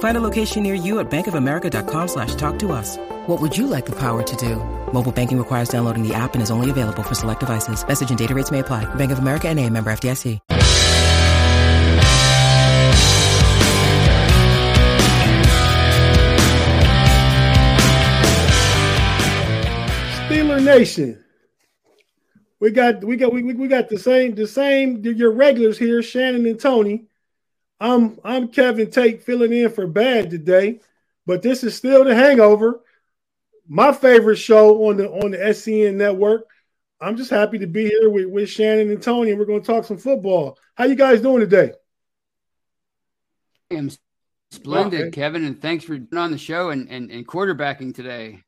Find a location near you at bankofamerica.com slash talk to us. What would you like the power to do? Mobile banking requires downloading the app and is only available for select devices. Message and data rates may apply. Bank of America and a member FDIC. Steeler Nation. We got we got we, we got the same the same your regulars here, Shannon and Tony. I'm I'm Kevin Tate filling in for Bad today, but this is still the Hangover, my favorite show on the on the SCN network. I'm just happy to be here with, with Shannon and Tony, and we're going to talk some football. How you guys doing today? I am splendid, okay. Kevin, and thanks for being on the show and, and, and quarterbacking today.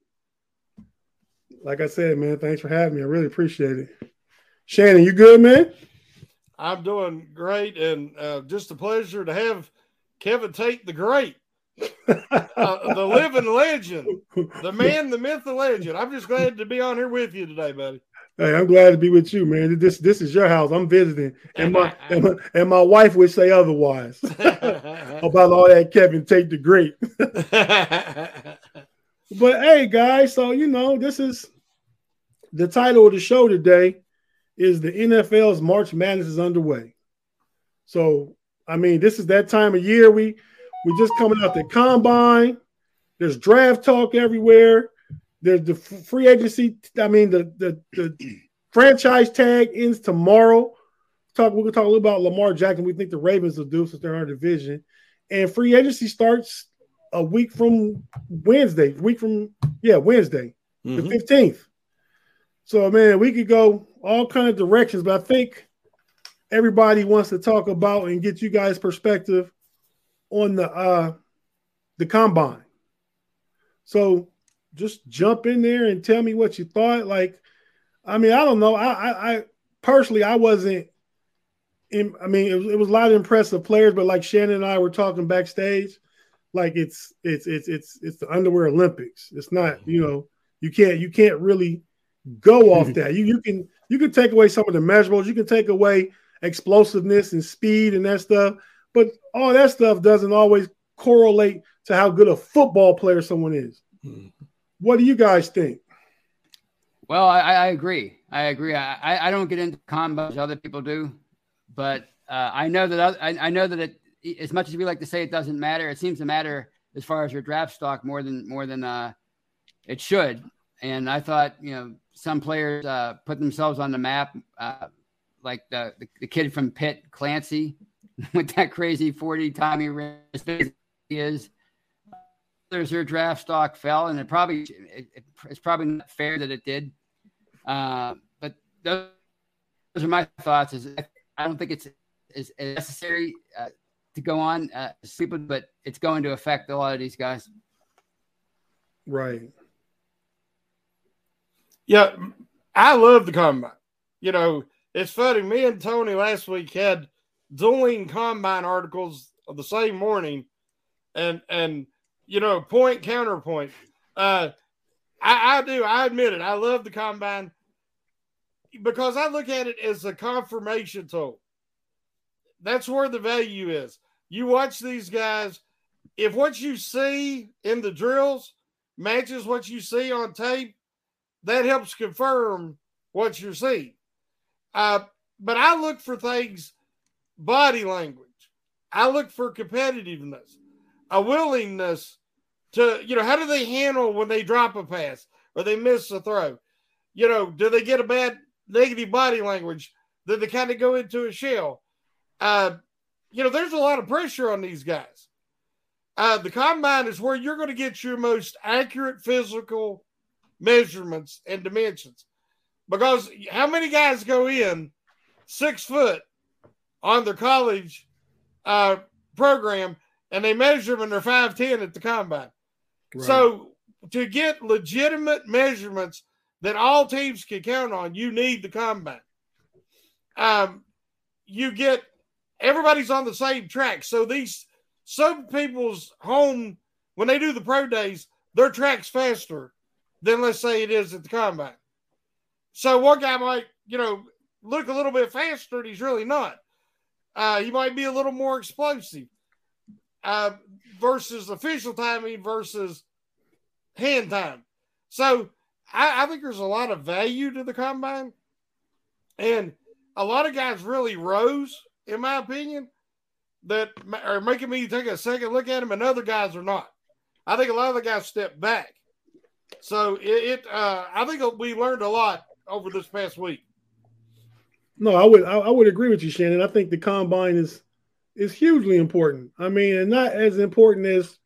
Like I said, man, thanks for having me. I really appreciate it. Shannon, you good, man? I'm doing great, and uh, just a pleasure to have Kevin Tate the Great, uh, the living legend, the man, the myth, the legend. I'm just glad to be on here with you today, buddy. Hey, I'm glad to be with you, man. This this is your house. I'm visiting, and my and my, and my wife would say otherwise about all that Kevin Tate the Great. but hey, guys, so you know this is the title of the show today is the NFL's March Madness is underway. So, I mean, this is that time of year. We we just coming out the combine. There's draft talk everywhere. There's the free agency. I mean, the the, the franchise tag ends tomorrow. Talk. We're gonna talk a little about Lamar Jackson. We think the Ravens will do since they're in our division, and free agency starts a week from Wednesday. Week from yeah Wednesday, mm-hmm. the fifteenth. So man, we could go all kind of directions, but I think everybody wants to talk about and get you guys' perspective on the uh the combine. So just jump in there and tell me what you thought. Like, I mean, I don't know. I I, I personally I wasn't in, I mean, it was, it was a lot of impressive players, but like Shannon and I were talking backstage, like it's it's it's it's it's the underwear Olympics. It's not, you know, you can't you can't really go off that. You you can you can take away some of the measurables. You can take away explosiveness and speed and that stuff, but all that stuff doesn't always correlate to how good a football player someone is. Mm-hmm. What do you guys think? Well, I, I agree. I agree. I, I don't get into combos other people do, but uh, I know that I, I know that it, as much as we like to say it doesn't matter, it seems to matter as far as your draft stock more than more than uh, it should. And I thought, you know, some players uh, put themselves on the map, uh, like the, the, the kid from Pitt, Kancey, with that crazy forty Tommy wrist is. There's their draft stock fell, and it probably it, it's probably not fair that it did. Uh, but those, those, are my thoughts. Is I don't think it's is necessary uh, to go on uh, stupid, but it's going to affect a lot of these guys. Right. Yeah, I love the combine. You know, it's funny. Me and Tony last week had dueling combine articles of the same morning, and and you know, point counterpoint. Uh, I, I do. I admit it. I love the combine because I look at it as a confirmation tool. That's where the value is. You watch these guys. If what you see in the drills matches what you see on tape, that helps confirm what you're seeing. Uh, but I look for things, body language. I look for competitiveness, a willingness to, you know, how do they handle when they drop a pass or they miss a throw? You know, do they get a bad negative body language? Do they kind of go into a shell? uh, you know, there's a lot of pressure on these guys. Uh, the combine is where you're going to get your most accurate physical measurements and dimensions. Because how many guys go in six foot on their college uh, program and they measure them and they're 5'10 at the combine? Right. So to get legitimate measurements that all teams can count on, you need the combine. Um, you get everybody's on the same track. So these some people's home when they do the pro days, their track's faster than let's say it is at the combine. So one guy might, you know, look a little bit faster, and he's really not. Uh, he might be a little more explosive uh, versus official timing versus hand time. So I, I think there's a lot of value to the combine, and a lot of guys really rose, in my opinion, that are making me take a second look at him, and other guys are not. I think a lot of the guys stepped back. So it, it uh, I think we learned a lot over this past week. No, I would I, would agree with you, Shannon. I think the combine is is hugely important. I mean, and not as important as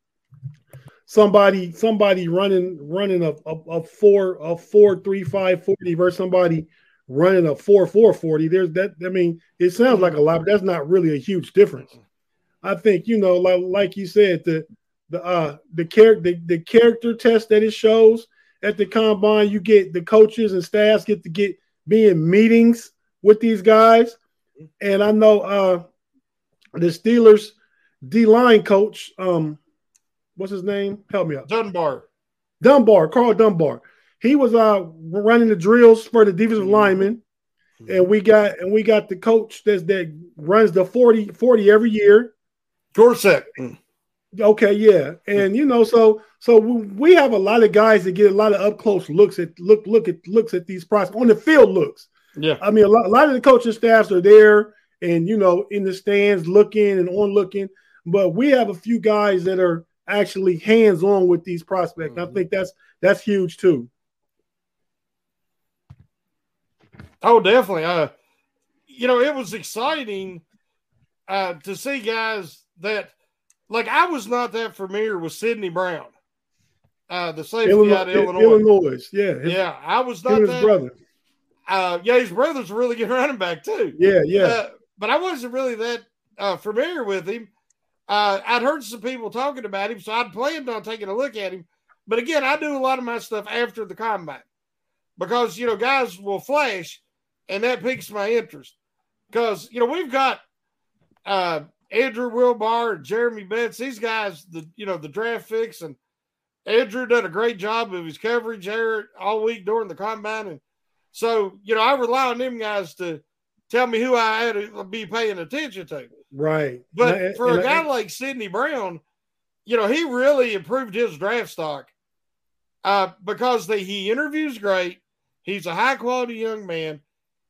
somebody somebody running running a, a, a four a four three five forty versus somebody running a four four forty. There's that. I mean, it sounds like a lot, but that's not really a huge difference. I think you know, like like you said, the the uh the character the, the character test that it shows at the combine, you get the coaches and staffs get to get be in meetings with these guys. And I know uh the Steelers D line coach, um, what's his name? Help me out. Dunbar. Dunbar, Karl Dunbar. He was uh running the drills for the defensive mm-hmm. linemen. And we got and we got the coach that's that runs the 40 40 every year. Dorsett. Okay, yeah, and you know, so so we have a lot of guys that get a lot of up close looks at look look at looks at these prospects on the field looks. Yeah, I mean, a lot, a lot of the coaching staffs are there and you know in the stands looking and on looking, but we have a few guys that are actually hands on with these prospects. Mm-hmm. I think that's that's huge too. Oh, definitely. Uh, you know, it was exciting uh, to see guys that like I was not that familiar with Sidney Brown, uh, the safety Illinois, out of Illinois. Illinois, yeah, his, yeah, I was not his that, brother. Uh, yeah, his brother's a really good running back too. Yeah, yeah. Uh, but I wasn't really that uh, familiar with him. Uh, I'd heard some people talking about him, so I'd planned on taking a look at him. But again, I do a lot of my stuff after the combine because you know guys will flash, and that piques my interest. Because you know we've got uh, Andrew Wilbar, Jeremy Betts, these guys, the you know, the draft fix, and Andrew did a great job of his coverage there all week during the combine. And so, you know, I rely on them guys to tell me who I had to be paying attention to. Right. But I, for a guy like Sidney Brown, you know, he really improved his draft stock uh, because the, he interviews great. He's a high quality young man.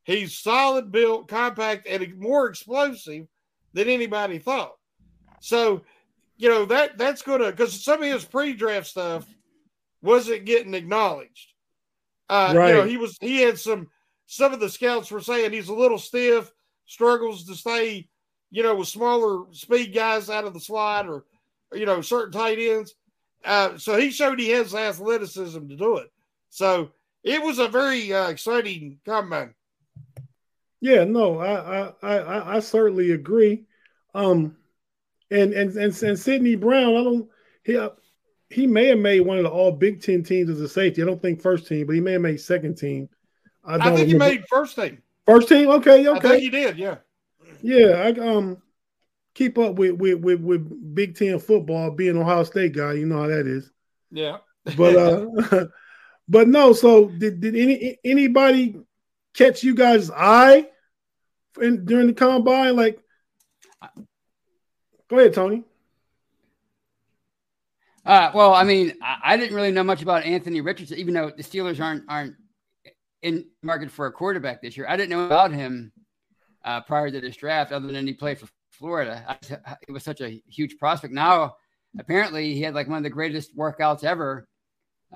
He's solid built, compact, and more explosive than anybody thought. So, you know, that that's going to, because some of his pre draft stuff wasn't getting acknowledged. Uh, right. You know, he was, he had some, some of the scouts were saying he's a little stiff, struggles to stay, you know, with smaller speed guys out of the slot or, you know, certain tight ends. Uh, so he showed he has athleticism to do it. So it was a very uh, exciting combine. Yeah, no, I I I, I certainly agree. Um, and and and and Sidney Brown, I don't he uh, he may have made one of the All Big Ten teams as a safety. I don't think first team, but he may have made second team. I, I think he made first team. First team, okay, okay. I think he did, yeah. Yeah, I um keep up with with with, with Big Ten football. Being Ohio State guy, you know how that is. Yeah, but uh, but no. So did did any anybody catch you guys' eye in, during the combine? Like, go ahead, Tony. Uh, well, I mean, I, I, didn't really know much about Anthony Richardson, even though the Steelers aren't aren't in market for a quarterback this year. I didn't know about him uh, prior to this draft, other than he played for Florida. I, it was such a huge prospect. Now, apparently, he had like one of the greatest workouts ever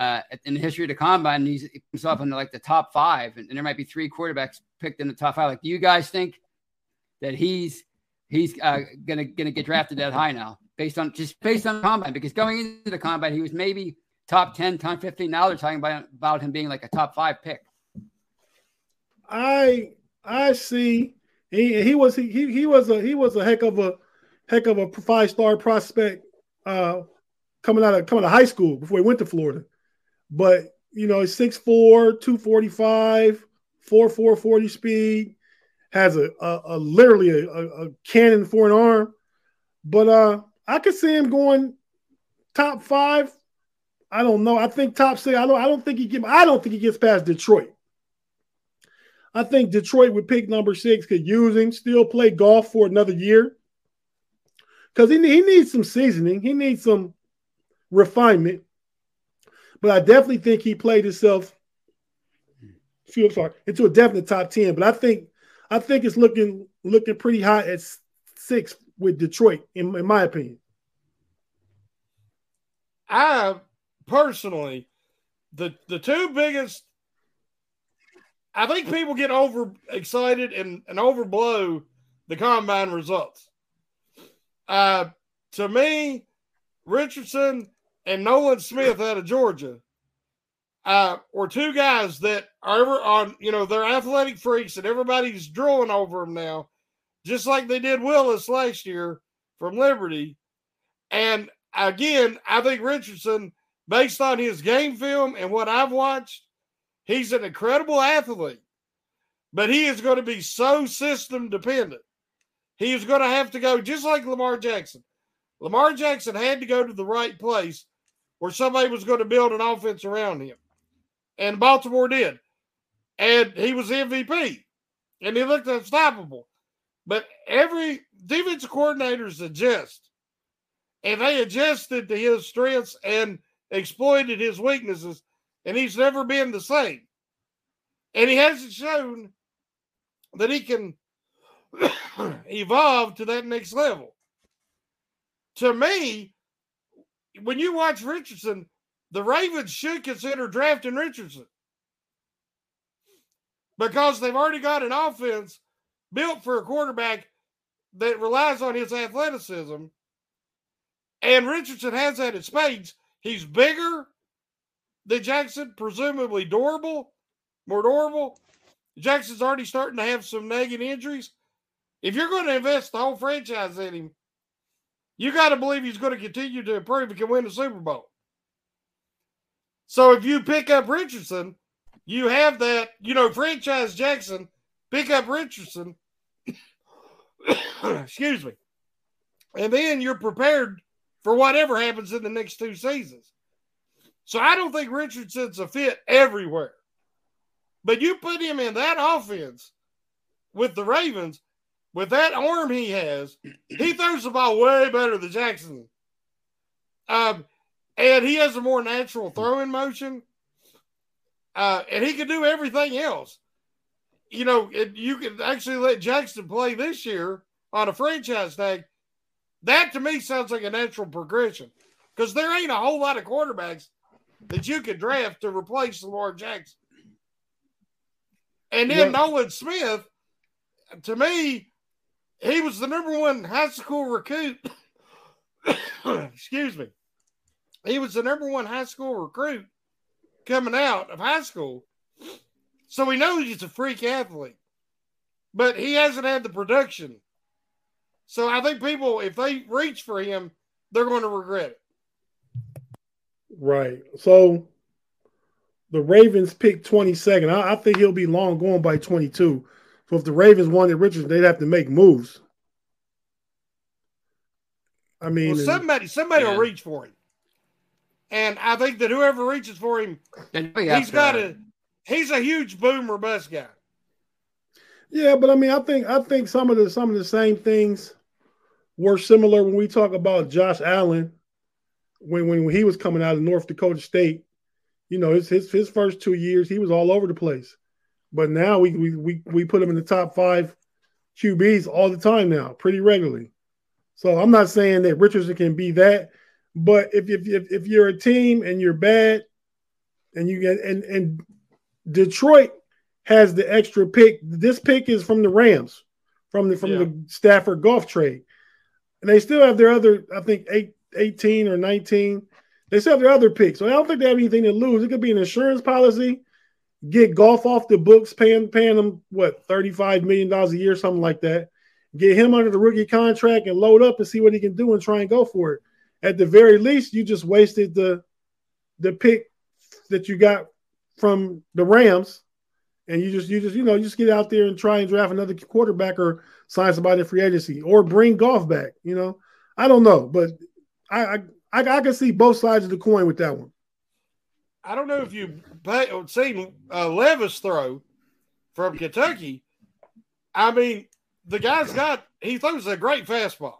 uh, in the history of the combine. He's himself into like the top five, and, and, there might be three quarterbacks picked in the top five. Like, do you guys think that he's he's uh, gonna gonna get drafted that high now, based on just based on combine. Because going into the combine, he was maybe top 10, top 15. Now they're talking about, about him being like a top five pick. I I see. He he was he he was a he was a heck of a heck of a five star prospect uh, coming out of coming out of high school before he went to Florida. But you know, he's 6'4, 245, 4 4 40 speed, has a, a, a literally a, a, cannon for an arm. But uh I could see him going top five. I don't know. I think top six. I don't I don't think he get I don't think he gets past Detroit. I think Detroit would pick number six, could use him, still play Goff for another year. Because he, he needs some seasoning, he needs some refinement. But I definitely think he played himself feel sorry into a definite top 10. But I think I think it's looking looking pretty high at six with Detroit, in, in my opinion. I personally, the the two biggest I think people get over excited and, and overblow the combine results. Uh, to me, Richardson and Nolan Smith out of Georgia uh, were two guys that are ever on, you know, they're athletic freaks and everybody's drooling over them now, just like they did Willis last year from Liberty. And again, I think Richardson, based on his game film and what I've watched, He's an incredible athlete, but he is going to be so system dependent. He is going to have to go just like Lamar Jackson. Lamar Jackson had to go to the right place where somebody was going to build an offense around him. And Baltimore did. And he was MVP. And he looked unstoppable. But every defensive coordinators adjust. And they adjusted to his strengths and exploited his weaknesses and he's never been the same. And he hasn't shown that he can evolve to that next level. To me, when you watch Richardson, the Ravens should consider drafting Richardson because they've already got an offense built for a quarterback that relies on his athleticism. And Richardson has that in spades. He's bigger, than Jackson, presumably durable, more durable. Jackson's already starting to have some nagging injuries. If you're going to invest the whole franchise in him, you got to believe he's going to continue to improve and can win the Super Bowl. So if you pick up Richardson, you have that, you know, franchise Jackson, pick up Richardson. Excuse me. And then you're prepared for whatever happens in the next two seasons. So I don't think Richardson's a fit everywhere. But you put him in that offense with the Ravens, with that arm he has, he throws the ball way better than Jackson. Um, and he has a more natural throwing motion. Uh, and he can do everything else. You know, it, you can actually let Jackson play this year on a franchise tag. That to me sounds like a natural progression because there ain't a whole lot of quarterbacks that you could draft to replace Lamar Jackson. And then Nolan Smith, to me, he was the number one high school recruit. Excuse me. He was the number one high school recruit coming out of high school. So we know he's a freak athlete, but he hasn't had the production. So I think people, if they reach for him, they're going to regret it. Right. So the Ravens pick 22nd. I, I, think he'll be long gone by 22. So if the Ravens wanted Richards, they'd have to make moves. I mean, well, somebody somebody yeah. will reach for him, and I think that whoever reaches for him, he's got a he's a huge boomer bust guy. Yeah, but I mean, I think I think some of the some of the same things were similar when we talk about Josh Allen when when he was coming out of North Dakota State, you know, his his his first two years he was all over the place, but now we we we we put him in the top five QBs all the time now, pretty regularly. So I'm not saying that Richardson can be that, but if if if, if you're a team and you're bad, and you get and and Detroit has the extra pick. This pick is from the Rams, from the from Yeah. the Stafford Goff trade. And they still have their other, I think, eight, 18 or 19. They still have their other picks. So I don't think they have anything to lose. It could be an insurance policy, get Goff off the books, paying paying them what $35 million a year, something like that. Get him under the rookie contract and load up and see what he can do and try and go for it. At the very least, you just wasted the the pick that you got from the Rams, and you just you just you know you just get out there and try and draft another quarterback or sign somebody in free agency or bring Goff back. You know, I don't know, but I I, I can see both sides of the coin with that one. I don't know if you pay, seen uh, Levis throw from Kentucky. I mean, the guy's got he throws a great fastball.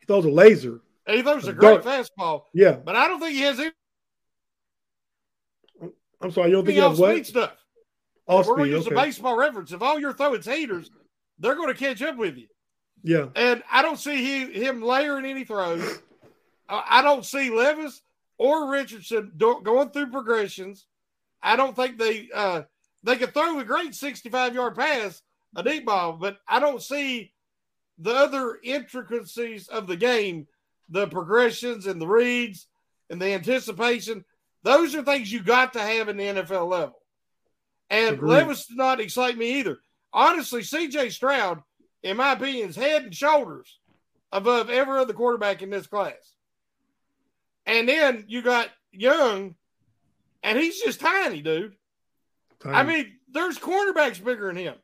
He throws a laser. He throws a great Dart. fastball, Yeah, but I don't think he has any I'm sorry, you don't think he has what? stuff. Off We're going to use a baseball reference. If all you're throwing is haters, they're going to catch up with you. Yeah, And I don't see he, him layering any throws. I don't see Levis or Richardson going through progressions. I don't think they uh, they could throw a great 65 yard pass, a deep ball, but I don't see the other intricacies of the game, the progressions and the reads and the anticipation. Those are things you got to have in the NFL level. And Agreed. Levis did not excite me either. Honestly, CJ Stroud, in my opinion, is head and shoulders above every other quarterback in this class. And then you got Young, and he's just tiny, dude. I mean, there's cornerbacks bigger than him.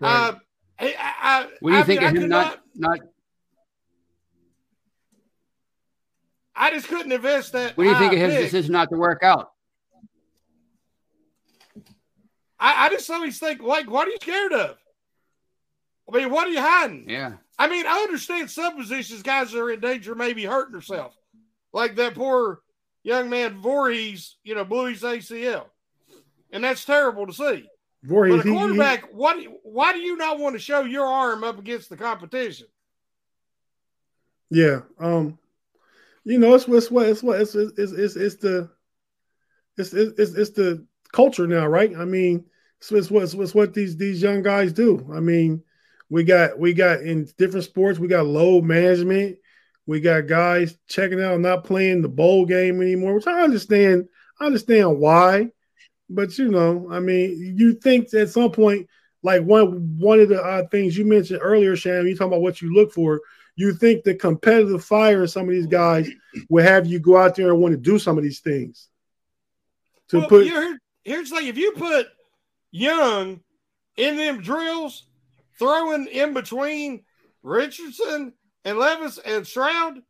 Right. Uh, I, I, What do you I think mean, of I him could not not? I just couldn't invest that. What do you think of his pick. decision not to work out? I, I just always think, like, what are you scared of? I mean, what are you hiding? Yeah, I mean, I understand some positions guys are in danger, maybe hurting themselves, like that poor young man Voorhees, you know, blew his ACL, and that's terrible to see. Voorhees, But a he- he- quarterback, what? Why do you not want to show your arm up against the competition? Yeah. Um, you know, it's it's what it's what it's it's it's, it's the it's, it's it's the culture now, right? I mean, it's, it's what it's what these these young guys do. I mean, we got we got in different sports, we got low management, we got guys checking out, not playing the bowl game anymore, which I understand. I understand why, but you know, I mean, you think at some point, like one one of the uh, things you mentioned earlier, Shannon, you talking about what you look for you think the competitive fire in some of these guys will have you go out there and want to do some of these things. To Well, put here- here's the thing: if you put Young in them drills, throwing in between Richardson and Levis and Stroud,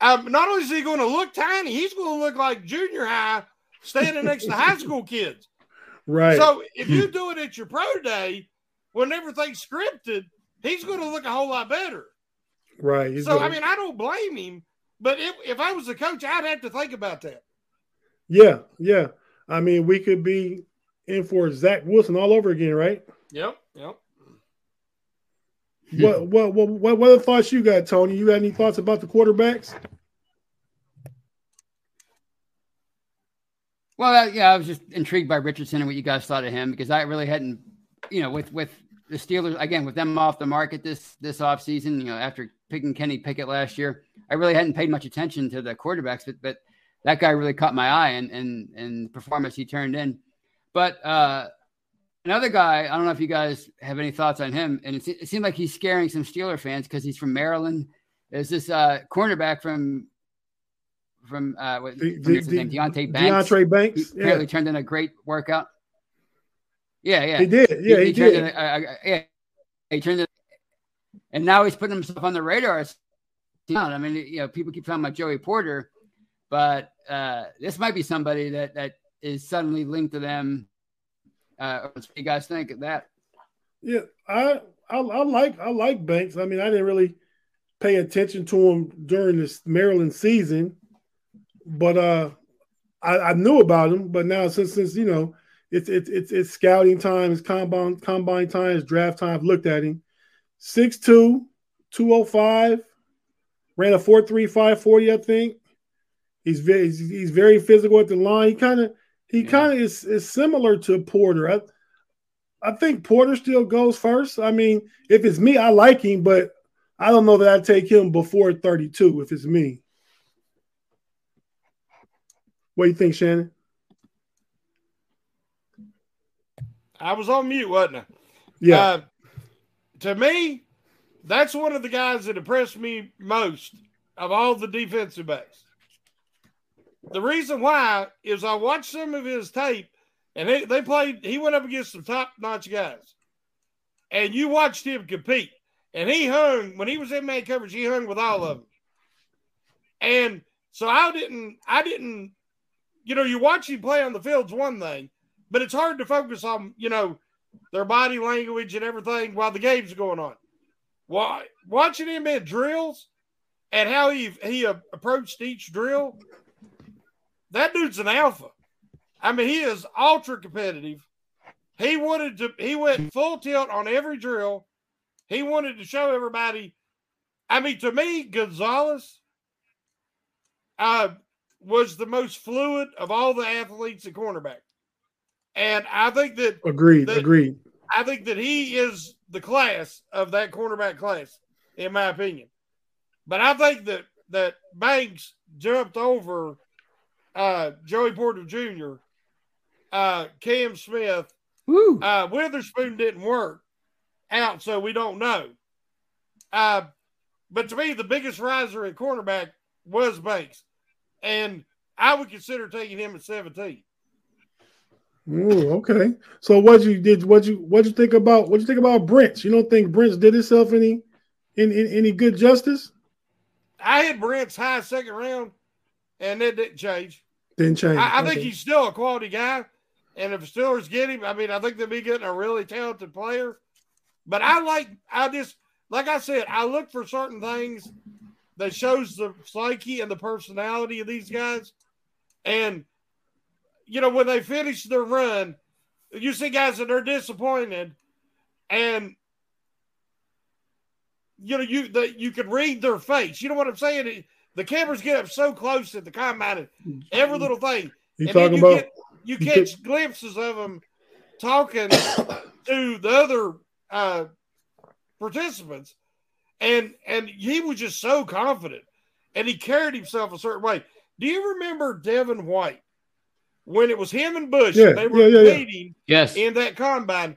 um, not only is he going to look tiny, he's going to look like junior high standing next to high school kids. right, So if you do it at your pro day, when everything's scripted, he's going to look a whole lot better. right. He's So gonna- I mean, I don't blame him, but if, if I was a coach, I'd have to think about that. yeah, yeah. I mean, we could be in for Zach Wilson all over again, right? Yep, yep. What, what, what, what, what other thoughts you got, Tony? You got any thoughts about the quarterbacks? Well, uh, yeah, I was just intrigued by Richardson and what you guys thought of him because I really hadn't, you know, with with the Steelers again with them off the market this this offseason, you know, after picking Kenny Pickett last year, I really hadn't paid much attention to the quarterbacks, but but that guy really caught my eye and and and the performance he turned in. But uh another guy, I don't know if you guys have any thoughts on him, and it, it seemed like he's scaring some Steeler fans because he's from Maryland. Is this uh cornerback from from uh what, The- from his the- name Deonte Banks? He Banks. apparently Yeah, turned in a great workout. Yeah, yeah, he did. Yeah, he, turned did. In a- yeah, he turned it, and now he's putting himself on the radar. I mean, you know, people keep talking about Joey Porter, but uh, this might be somebody that that is suddenly linked to them. Uh, what do you guys think of that? Yeah, I, I I like I like Banks. I mean, I didn't really pay attention to him during this Maryland season, but uh, I, I knew about him. But now since since you know it's it's it's, it's scouting time, it's combine combine time, it's draft time. I've looked at him. 6'2", 205, ran a four three five forty. I think he's very he's, he's very physical at the line. He kind of he Yeah. kind of is is similar to Porter. I, I think Porter still goes first. I mean, if it's me, I like him, but I don't know that I'd take him before 32 if it's me. What do you think, Shannon? I was on mute, wasn't I? Yeah. Uh, to me, that's one of the guys that impressed me most of all the defensive backs. The reason why is I watched some of his tape, and they, they played. He went up against some top notch guys, and you watched him compete, and he hung when he was in man coverage. He hung with all of them, and so I didn't. I didn't. You know, you watch him play on the field's one thing, but it's hard to focus on you know their body language and everything while the game's going on. Why watching him in drills and how he he approached each drill that dude's an alpha. I mean, he is ultra competitive. He wanted to, he went full tilt on every drill. He wanted to show everybody. I mean, to me, Gonzalez uh, was the most fluid of all the athletes at cornerback. And I think that agreed, that, agreed. I think that he is the class of that cornerback class, in my opinion. But I think that that Banks jumped over uh, Joey Porter Jr., uh, Cam Smith, uh, Witherspoon didn't work out, so we don't know. Uh, but to me, the biggest riser at cornerback was Banks, and I would consider taking him at seventeen. Ooh, okay. So what you did? What you what you think about? What you think about Brents? You don't think Brents did himself any in, in any good justice? I had Brents high second round, and it didn't change. Didn't change. I, I okay. think he's still a quality guy. And if Steelers get him, I mean, I think they'll be getting a really talented player. But I like, I just, like I said, I look for certain things that shows the psyche and the personality of these guys. And, you know, when they finish their run, you see guys that are disappointed and you know you that you can read their face. You know what I'm saying? The cameras get up so close at the combine, every little thing. You talking you about? Get, you catch glimpses of them talking to the other uh, participants, and and he was just so confident, and he carried himself a certain way. Do you remember Devin White when it was him and Bush? Yeah, they were yeah, yeah, meeting yes. in that combine.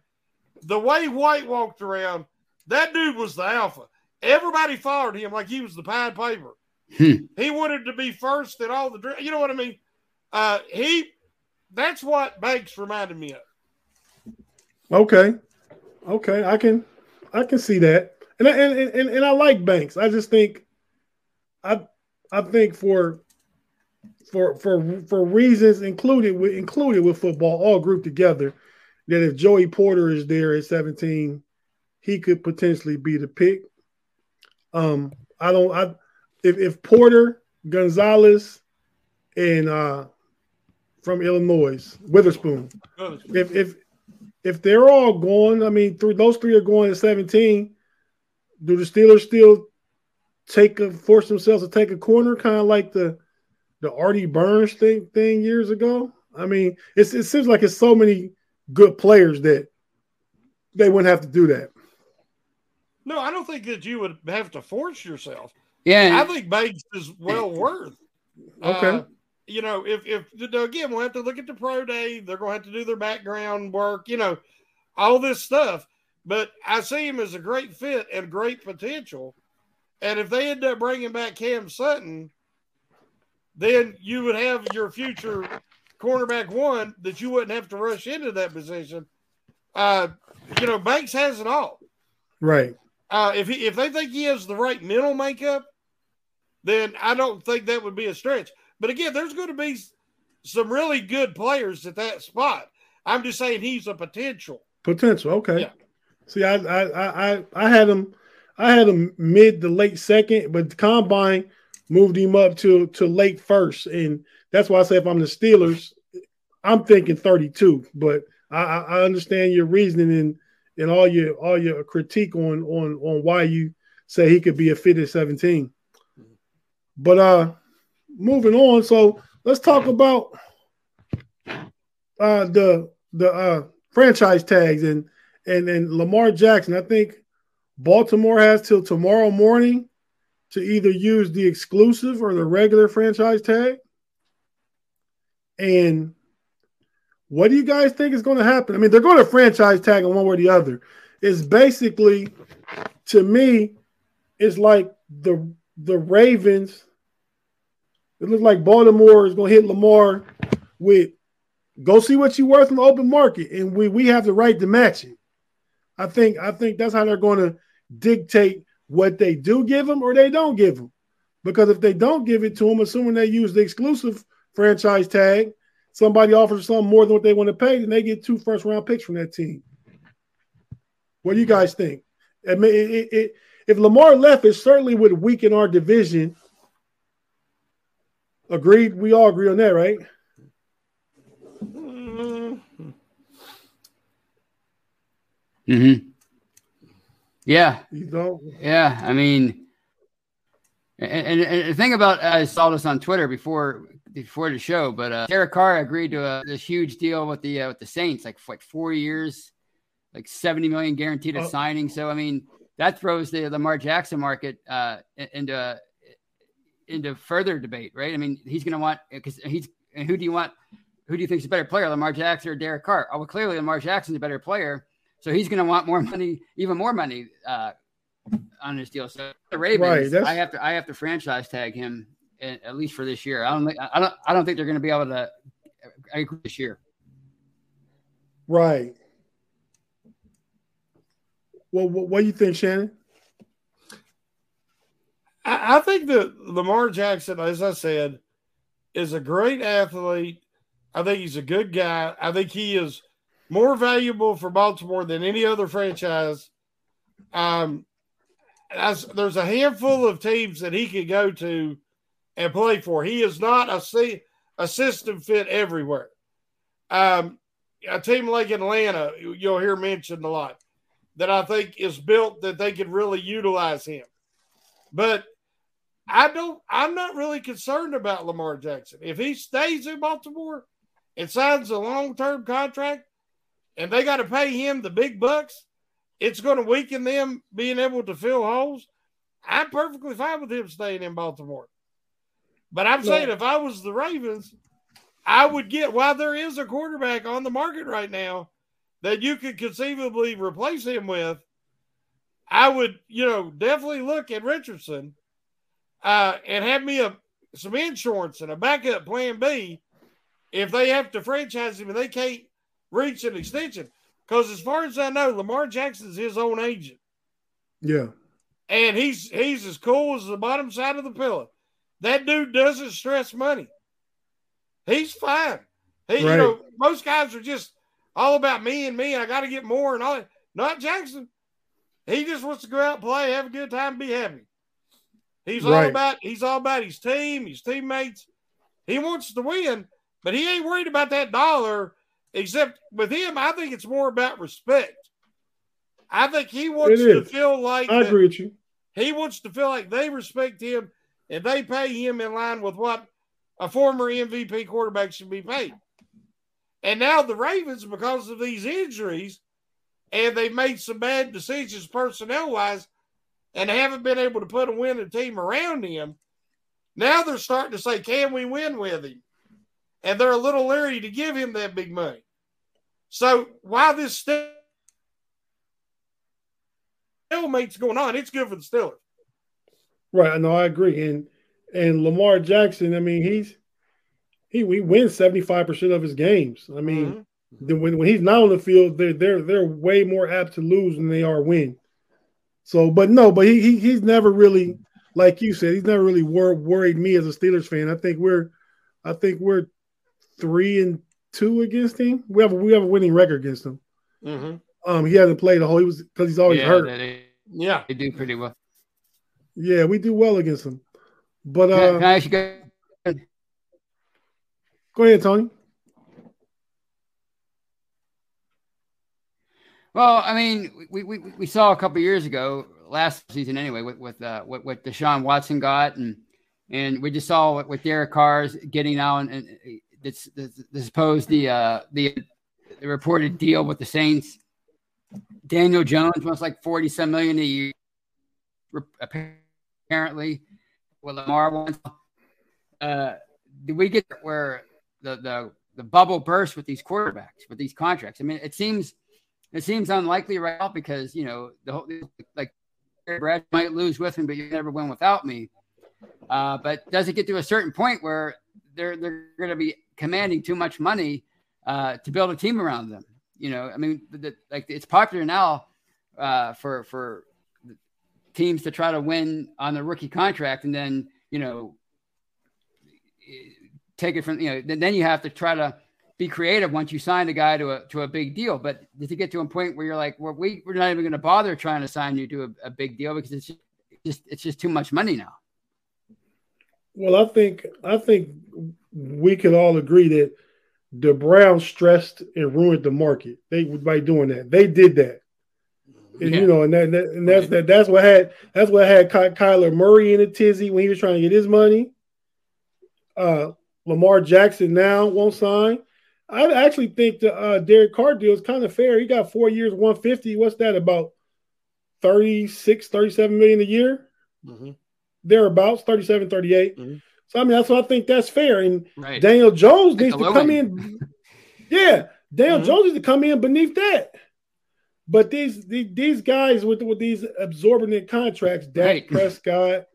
The way White walked around, that dude was the alpha. Everybody followed him like he was the Pied Piper. Hmm. He wanted to be first at all the you know what I mean? Uh he that's what Banks reminded me of. Okay. Okay, I can I can see that. And and and, and I like Banks. I just think I I think for for for for reasons included with included with football all grouped together that if Joey Porter is there at 17 he could potentially be the pick. Um I don't I if if Porter, Gonzalez, and uh, from Illinois, Witherspoon, if if if they're all going, I mean, through those three are going at 17. Do the Steelers still take a force themselves to take a corner, kind of like the the Artie Burns thing thing years ago? I mean, it's, it seems like it's so many good players that they wouldn't have to do that. No, I don't think that you would have to force yourself. Yeah, I think Banks is well worth. Okay. Uh, you know, if if again we'll have to look at the pro day, they're going to have to do their background work. You know, all this stuff. But I see him as a great fit and great potential. And if they end up bringing back Cam Sutton, then you would have your future cornerback one that you wouldn't have to rush into that position. Uh, you know, Banks has it all. Right. Uh, if he if they think he has the right mental makeup, then I don't think that would be a stretch. But again, there's going to be some really good players at that spot. I'm just saying he's a potential. Potential, okay. Yeah. See, I, I I I had him, I had him mid to late second, but the combine moved him up to to late first, and that's why I say if I'm the Steelers, I'm thinking 32. But I, I understand your reasoning and and all your all your critique on on on why you say he could be a fit at 17. But uh moving on, so let's talk about uh the the uh franchise tags and and and Lamar Jackson. I think Baltimore has till tomorrow morning to either use the exclusive or the regular franchise tag. And what do you guys think is going to happen? I mean, they're going to franchise tag in one way or the other. It's basically, to me, it's like the the Ravens. It looks like Baltimore is going to hit Lamar with go see what you're worth in the open market, and we we have the right to match it. I think I think that's how they're going to dictate what they do give him or they don't give him. Because if they don't give it to him, assuming they use the exclusive franchise tag, somebody offers something more than what they want to pay, then they get two first round picks from that team. What do you guys think? I mean, it, it, it, if Lamar left, it certainly would weaken our division. Agreed. We all agree on that, right? hmm Yeah. You don't. Yeah. I mean, and, and, and the thing about I saw this on Twitter before before the show, but uh, Derek Carr agreed to a, this huge deal with the uh, with the Saints, like like four years, like seventy million guaranteed a oh. signing. So I mean, that throws the Lamar Jackson market uh, into into further debate, right? I mean, he's going to want because he's and who do you want? Who do you think is a better player, Lamar Jackson or Derek Carr? Oh, well, clearly Lamar Jackson's a better player, so he's going to want more money, even more money uh, on this deal. So the Ravens, right, I have to I have to franchise tag him at least for this year. I don't think I don't I don't think they're going to be able to I agree this year. Right. Well, what, what do you think, Shannon? I, I think that Lamar Jackson, as I said, is a great athlete. I think he's a good guy. I think he is more valuable for Baltimore than any other franchise. Um, there's a handful of teams that he could go to and play for. He is not a, a system fit everywhere. Um, a team like Atlanta, you'll hear mentioned a lot, that I think is built that they could really utilize him. But I don't, I'm not really concerned about Lamar Jackson. If he stays in Baltimore and signs a long term contract and they got to pay him the big bucks, it's going to weaken them being able to fill holes. I'm perfectly fine with him staying in Baltimore. But I'm saying if I was the Ravens, I would get while there is a quarterback on the market right now that you could conceivably replace him with. I would, you know, definitely look at Richardson uh, and have me a some insurance and a backup plan B if they have to franchise him and they can't reach an extension. Because as far as I know, Lamar Jackson's his own agent. Yeah. And he's he's as cool as the bottom side of the pillow. That dude doesn't stress money. He's fine. He, right. you know, most guys are just all about me and me. I got to get more and all that. Not Jackson. He just wants to go out, play, have a good time, be happy. He's right. all about he's all about his team, his teammates. He wants to win, but he ain't worried about that dollar. Except with him, I think it's more about respect. I think he wants to feel like I agree with you. He wants to feel like they respect him and they pay him in line with what a former MVP quarterback should be paid. And now the Ravens, because of these injuries, and they've made some bad decisions personnel wise, and haven't been able to put a winning team around him. Now they're starting to say, "Can we win with him?" And they're a little leery to give him that big money. So while this still stalemate's going on, it's good for the Steelers. Right. No, I agree. And and Lamar Jackson, I mean, he's he he wins seventy five percent of his games. I mean, mm-hmm. when when he's not on the field, they're they're they're way more apt to lose than they are win. So, but no, but he, he he's never really, like you said, he's never really wor- worried me as a Steelers fan. I think we're, I think we're three and two against him. We have a, we have a winning record against him. Mm-hmm. Um, he hasn't played a whole. He was because he's always yeah, hurt. They, yeah, they do pretty well. Yeah, we do well against him. But uh, can, I actually go? Go ahead, Tony. Well, I mean, we, we, we saw a couple years ago, last season anyway, with with uh, what, what Deshaun Watson got, and and we just saw what, with Derek Carr's getting now, and, it's the, the supposed the uh the the reported deal with the Saints. Daniel Jones wants like 40 some million a year, apparently. Well, Lamar wants. Uh, do we get where the, the the bubble burst with these quarterbacks with these contracts? I mean, it seems it seems unlikely right now because you know the whole like Brad might lose with me, but you never win without me. Uh, but does it get to a certain point where they're they're going to be commanding too much money uh, to build a team around them? You know, I mean, the, like it's popular now uh, for for teams to try to win on the rookie contract, and then you know take it from you know then you have to try to be creative once you sign a guy to a to a big deal. But to get to a point where you're like, well, we we're not even going to bother trying to sign you to a, a big deal because it's just, just it's just too much money now. Well, I think I think we can all agree that the Browns stressed and ruined the market. They by doing that. They did that. And, yeah. you know, and that, that and that's that that's what had that's what had Ky- Kyler Murray in a tizzy when he was trying to get his money. Uh, Lamar Jackson now won't sign. I actually think the uh, Derek Carr deal is kind of fair. He got four years, 150. What's that about? 36, 37 million a year? Mm-hmm. Thereabouts, 37, 38. Mm-hmm. So, I mean, that's what I think that's fair. And right. Daniel Jones needs to come in. Yeah, Daniel mm-hmm. Jones needs to come in beneath that. But these these, these guys with, with these absorbent contracts, Dak right. Prescott,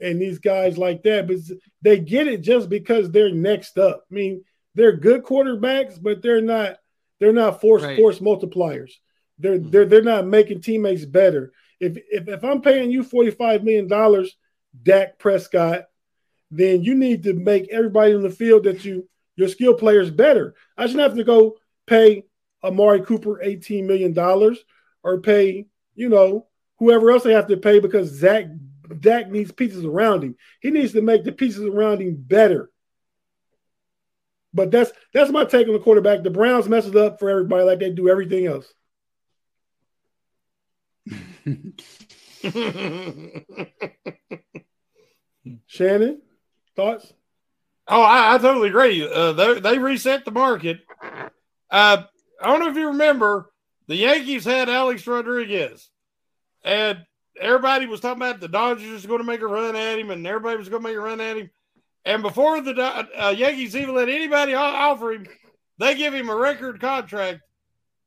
and these guys like that, but they get it just because they're next up. I mean, they're good quarterbacks, but they're not they're not force right. force multipliers. They're mm-hmm. they're they're not making teammates better. If if, if I'm paying you $45 million, Dak Prescott, then you need to make everybody in the field that you your skill players better. I shouldn't have to go pay Amari Cooper $18 million or pay, you know, whoever else they have to pay because Zach Dak needs pieces around him. He needs to make the pieces around him better. But that's that's my take on the quarterback. The Browns messes up for everybody like they do everything else. Shannon, thoughts? Oh, I, I totally agree. Uh, they, they reset the market. Uh, I don't know if you remember, the Yankees had Alex Rodriguez, and everybody was talking about the Dodgers was going to make a run at him, and everybody was going to make a run at him. And before the uh, Yankees even let anybody offer him, they give him a record contract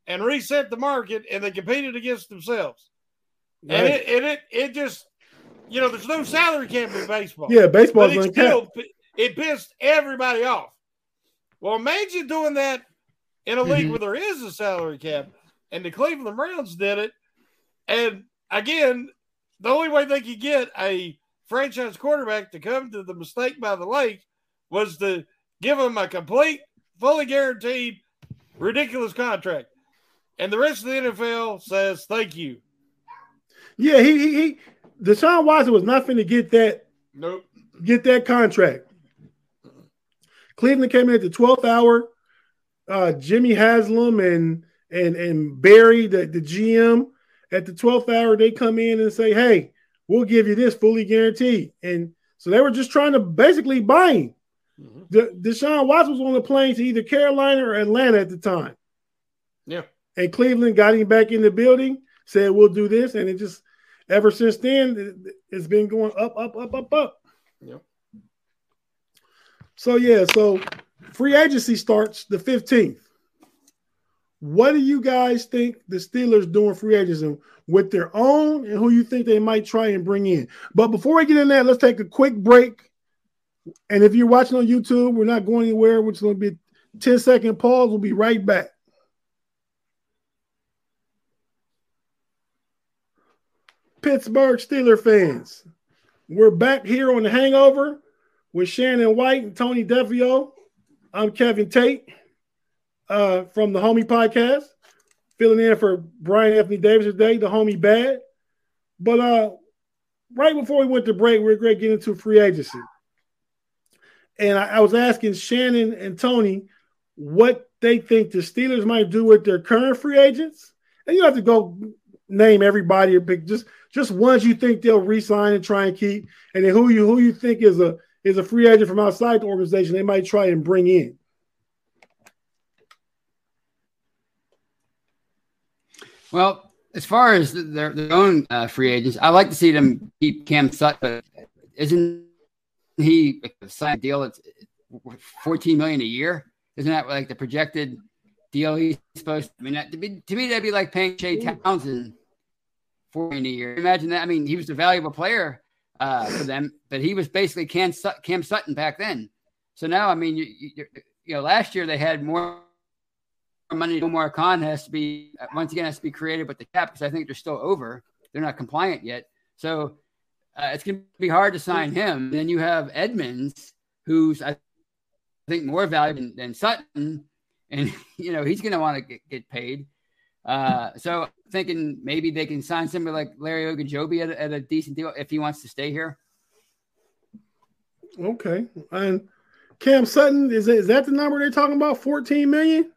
and reset the market, and they competed against themselves. Right. And it, and it it just you know there's no salary cap in baseball. Yeah, baseball. But it still it pissed everybody off. Well, imagine doing that in a mm-hmm. league where there is a salary cap, and the Cleveland Browns did it. And again, the only way they could get a franchise quarterback to come to the mistake by the lake was to give him a complete, fully guaranteed, ridiculous contract. And the rest of the NFL says thank you. Yeah, he he, he Deshaun Watson was not going to get that. Nope. Get that contract. Cleveland came in at the 12th hour. Uh, Jimmy Haslam and and and Berry, the, the GM, at the 12th hour, they come in and say, Hey, we'll give you this fully guaranteed. And so they were just trying to basically buy him. Mm-hmm. The, Deshaun Watson was on the plane to either Carolina or Atlanta at the time. Yeah. And Cleveland got him back in the building, said, We'll do this. And it just, ever since then, it's been going up, up, up, up, up. Yeah. So, yeah, so free agency starts the 15th. What do you guys think the Steelers doing free agency with their own and who you think they might try and bring in? But before we get in there, let's take a quick break. And if you're watching on YouTube, we're not going anywhere, which is going to be 10 second pause. We'll be right back. Pittsburgh Steeler fans, we're back here on the Hangover with Shannon White and Tony Defeo. I'm Kevin Tate uh, from the Homie Podcast, filling in for Brian Anthony Davis today, the Homie Bad. But uh, right before we went to break, we are going to get into free agency. And I, I was asking Shannon and Tony what they think the Steelers might do with their current free agents. And you have to go name everybody or pick just just ones you think they'll resign and try and keep, and then who you who you think is a is a free agent from outside the organization they might try and bring in. Well, as far as their, their own uh, free agents, I like to see them keep Cam Sutton, but isn't he signed a deal that's 14 million a year? Isn't that like the projected deal he's supposed to? I mean, that, to, be, to me, that'd be like paying Shea Townsend 4 million a year. Imagine that. I mean, he was a valuable player uh, for them, but he was basically Cam, Cam Sutton back then. So now, I mean, you, you, you know, last year they had more money. Omar Khan has to be once again has to be created with the cap because I think they're still over. They're not compliant yet. So uh, it's going to be hard to sign him. Then you have Edmunds, who's I think more valuable than, than Sutton, and you know he's going to want to get, paid. Uh, so thinking maybe they can sign somebody like Larry Ogunjobi at, at a decent deal if he wants to stay here. Okay, and Cam Sutton is is that the number they're talking about? Fourteen million.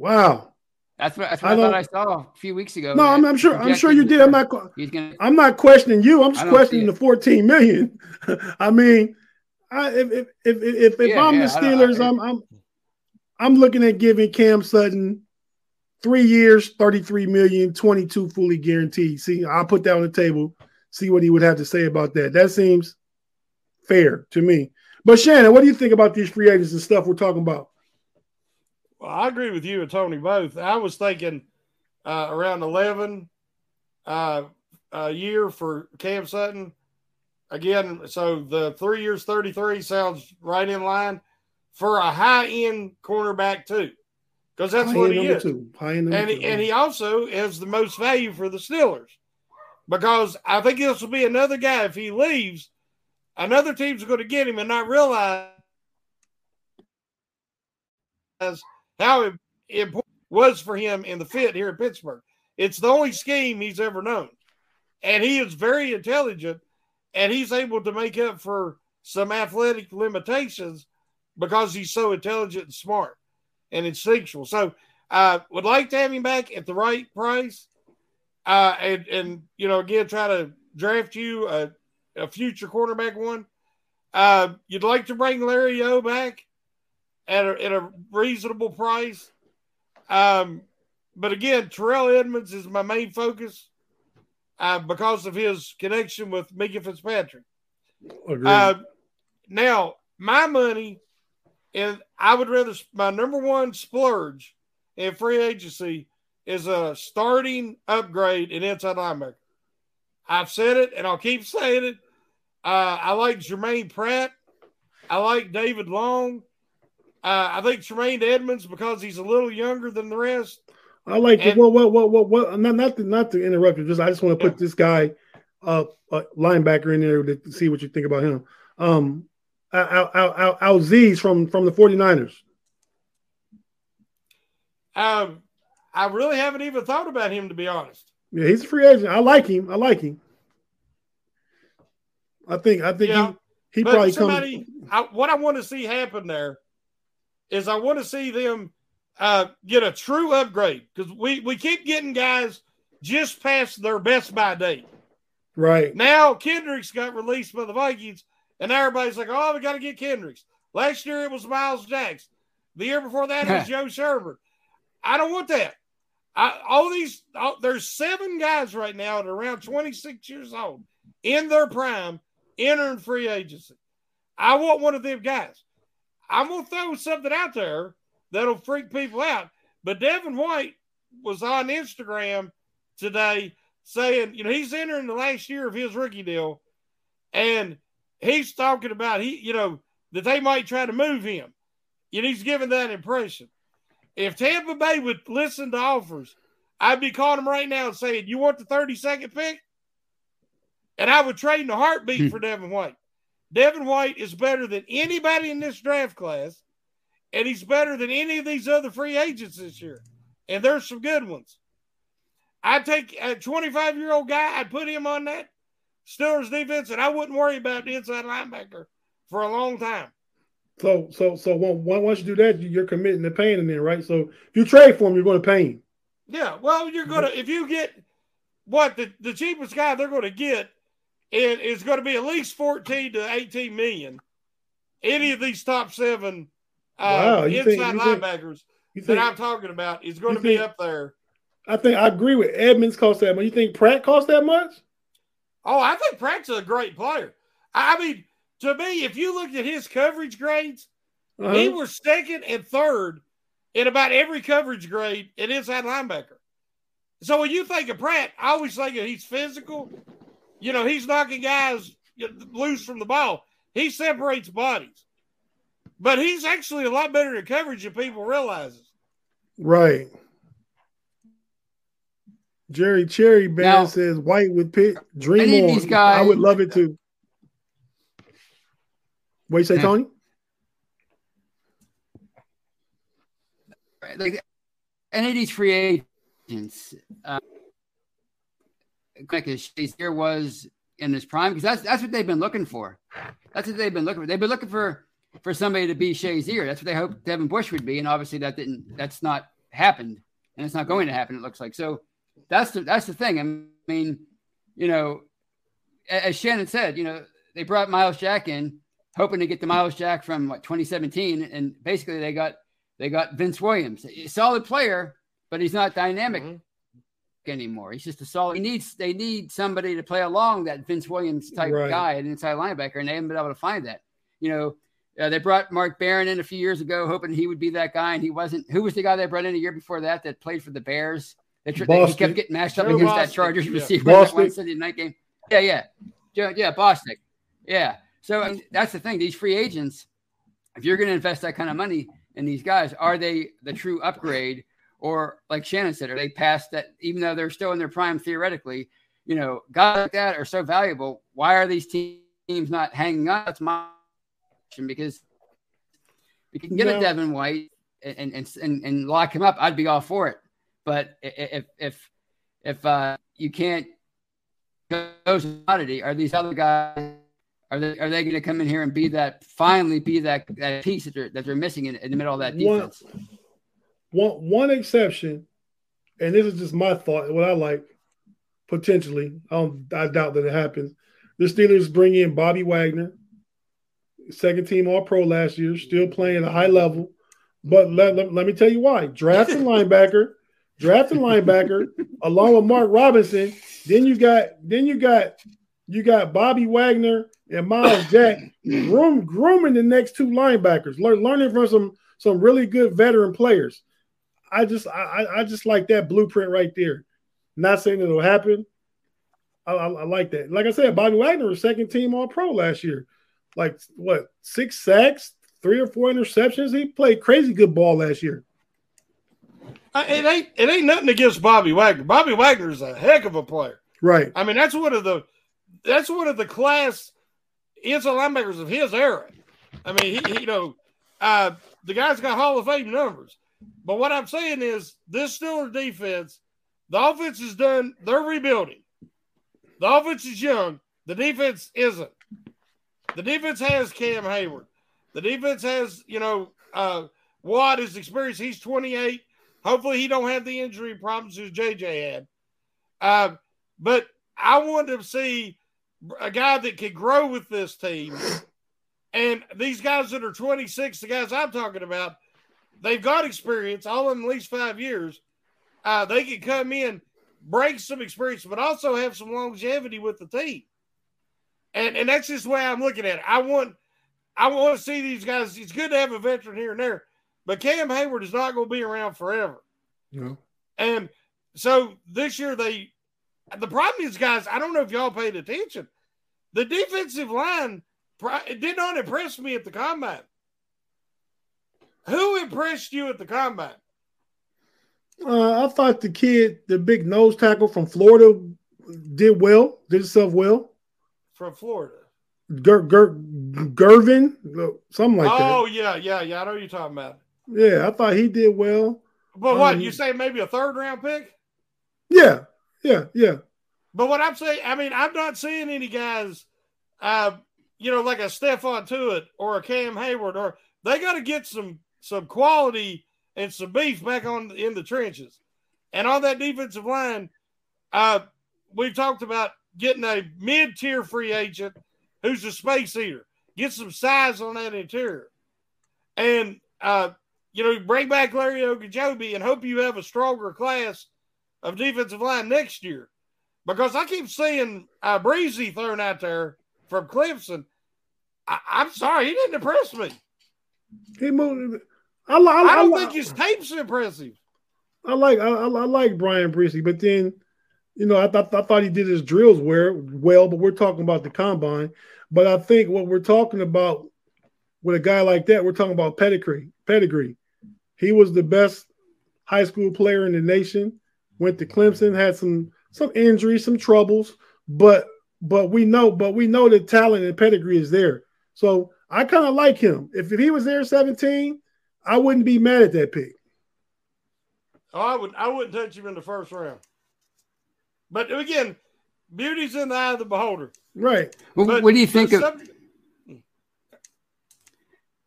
Wow. That's what, that's what I, I thought I saw a few weeks ago. No, I'm, I'm, sure. I'm sure you did. I'm not. Gonna, I'm not questioning you. I'm just questioning the 14 million. I mean, I, if if if if, if yeah, I'm yeah, the Steelers, I'm I'm I'm looking at giving Cam Sutton three years, 33 million, 22 fully guaranteed. See, I'll put that on the table. See what he would have to say about that. That seems fair to me. But Shannon, what do you think about these free agents and stuff we're talking about? Well, I agree with you and Tony both. I was thinking uh, around 11 uh, a year for Cam Sutton. Again, so the three years, 33 sounds right in line for a high end cornerback, too, because that's high what he is. and, he, and he also has the most value for the Steelers because I think this will be another guy if he leaves. Another team's going to get him and not realize how important was for him in the fit here in Pittsburgh. It's the only scheme he's ever known. And he is very intelligent and he's able to make up for some athletic limitations because he's so intelligent and smart and instinctual. So I uh, would like to have him back at the right price. Uh, and, and, you know, again, try to draft you a, a future quarterback one. Uh, you'd like to bring Larry O back at a, at a reasonable price. Um, but again, Terrell Edmunds is my main focus uh, because of his connection with Minkah Fitzpatrick. Uh, now, my money, and I would rather my number one splurge in free agency is a starting upgrade in inside linebacker. I've said it, and I'll keep saying it. Uh, I like Germaine Pratt. I like David Long. Uh, I think Tremaine Edmunds because he's a little younger than the rest. I like and, what what what what what not not to, not to interrupt you. Just I just want to put yeah. this guy, uh, uh, linebacker in there to see what you think about him. Um, Al, Al, Al, Al from from the 49ers. Um, I really haven't even thought about him to be honest. Yeah, he's a free agent. I like him. I like him. I think I think yeah, he he probably somebody. Comes... I, what I want to see happen there is I want to see them uh, get a true upgrade because we, we keep getting guys just past their best by date. Right. Now Kendricks got released by the Vikings, and everybody's like, oh, we got to get Kendricks. Last year it was Myles Jacks. The year before that it was Joe Schobert. I don't want that. I, all these, all, there's seven guys right now at around 26 years old in their prime entering free agency. I want one of them guys. I'm gonna throw something out there that'll freak people out. But Devin White was on Instagram today saying, you know, he's entering the last year of his rookie deal, and he's talking about he, you know, that they might try to move him. And he's giving that impression. If Tampa Bay would listen to offers, I'd be calling him right now and saying, You want the 32nd pick? And I would trade in a heartbeat hmm. for Devin White. Devin White is better than anybody in this draft class, and he's better than any of these other free agents this year. And there's some good ones. I'd take a 25 year old guy, I'd put him on that Steelers defense, and I wouldn't worry about the inside linebacker for a long time. So, so, so once you do that, you're committing to paying him, then, right? So, if you trade for him, you're going to pay him. Yeah, well, you're gonna if you get what the, the cheapest guy they're going to get it is going to be at least 14 to 18 million. Any of these top seven uh, wow, inside think, linebackers think, that I'm talking about is going to be up there I think I agree with Edmunds cost that much. You think Pratt cost that much? Oh, I think Pratt's a great player. I mean, to me, if you looked at his coverage grades, uh-huh. he was second and third in about every coverage grade in inside linebacker. So when you think of Pratt, I always think that he's physical. You know, he's knocking guys loose from the ball. He separates bodies, but he's actually a lot better in coverage than people realize. Right. Jerry Cherry Band says White with Pitt. Dream on. Guys, I would love it too. What you say, yeah. Tony? Like any of these free agents, uh, like Shazier was in his prime, because that's that's what they've been looking for. That's what they've been looking for. They've been looking for for somebody to be Shazier. That's what they hoped Devin Bush would be, and obviously that didn't. That's not happened, and it's not going to happen. It looks like so. That's the that's the thing. I mean, you know, as Shannon said, you know, they brought Myles Jack in, hoping to get the Myles Jack from what 2017, and basically they got they got Vince Williams, a solid player, but he's not dynamic mm-hmm. Anymore. He's just a solid. He needs they need somebody to play along that Vince Williams type right. guy, an inside linebacker, and they haven't been able to find that. You know, uh, they brought Mark Barron in a few years ago, hoping he would be that guy, and he wasn't. Who was the guy they brought in a year before that that played for the Bears? They, tr- they he kept getting mashed up Joe against Bostic. that Chargers yeah. receiver that one Sunday night game. Yeah, yeah, Joe, yeah, Bostic. Yeah. So I mean, that's the thing. These free agents, if you're going to invest that kind of money in these guys, are they the true upgrade, or like Shannon said, are they past that? Even though they're still in their prime theoretically, you know, guys like that are so valuable. Why are these teams not hanging on? That's my question because we can get no. a Devin White and, and and and lock him up. I'd be all for it. But if if if uh, you can't go commodity, are these other guys are they are they going to come in here and be that finally be that that piece that they're that they're missing in, in the middle of that defense? One, one one exception, and this is just my thought. What I like potentially, I don't I doubt that it happens. The Steelers bring in Bobby Wagner, second team All Pro last year, still playing at a high level. But let, let, let me tell you why. Draft a linebacker, draft a linebacker along with Mark Robinson. Then you got then you got you got Bobby Wagner and Myles Jack groom, grooming the next two linebackers, learn, learning from some some really good veteran players. I just I, I just like that blueprint right there. Not saying it'll happen. I, I, I like that. Like I said, Bobby Wagner was second team All Pro last year. Like what six sacks, three or four interceptions. He played crazy good ball last year. Uh, it ain't it ain't nothing against Bobby Wagner. Bobby Wagner is a heck of a player. Right. I mean, that's one of the that's one of the class inside linebackers of his era. I mean, he, he you know, uh, the guy's got Hall of Fame numbers. But what I'm saying is, this Steelers defense, the offense is done. They're rebuilding. The offense is young. The defense isn't. The defense has Cam Heyward. The defense has, you know, uh, Watt is experienced. He's 28. Hopefully, he don't have the injury problems as JJ had. Uh, but I want to see a guy that could grow with this team. And these guys that are 26, the guys I'm talking about, they've got experience, all in at least five years. Uh, they can come in, break some experience, but also have some longevity with the team. And and that's just the way I'm looking at it. I want I want to see these guys. It's good to have a veteran here and there, but Cam Heyward is not going to be around forever. No. And so this year they the problem is, guys, I don't know if y'all paid attention. The defensive line did not impress me at the combine. Who impressed you at the combine? Uh, I thought the kid, the big nose tackle from Florida, did well, did himself well. From Florida. Ger, Ger, Gervin, something like oh, that. Oh, yeah, yeah, yeah. I know you're talking about. Yeah, I thought he did well. But what, um, you say maybe a third round pick? Yeah, yeah, yeah. But what I'm saying, I mean, I'm not seeing any guys, uh, you know, like a Stephon Tuitt or a Cam Heyward, or they got to get some some quality and some beef back on in the trenches. And on that defensive line, uh, we've talked about getting a mid tier free agent who's a space eater, get some size on that interior, and uh, you know, bring back Larry Ogunjobi and hope you have a stronger class of defensive line next year. Because I keep seeing uh, Bresee thrown out there from Clemson. I, am sorry, he didn't impress me. He moved. I, I, I don't I, think his tape's impressive. I like I, I, like Bryan Bresee, but then you know I thought I thought he did his drills well, well, but we're talking about the combine. But I think what we're talking about with a guy like that, we're talking about pedigree. Pedigree. He was the best high school player in the nation. Went to Clemson, had some some injuries, some troubles, but but we know, but we know the talent and pedigree is there. So I kind of like him. If, if he was there 17, I wouldn't be mad at that pick. Oh, I would I wouldn't touch him in the first round. But again, beauty's in the eye of the beholder. Right. Well, what do you think of? Sub-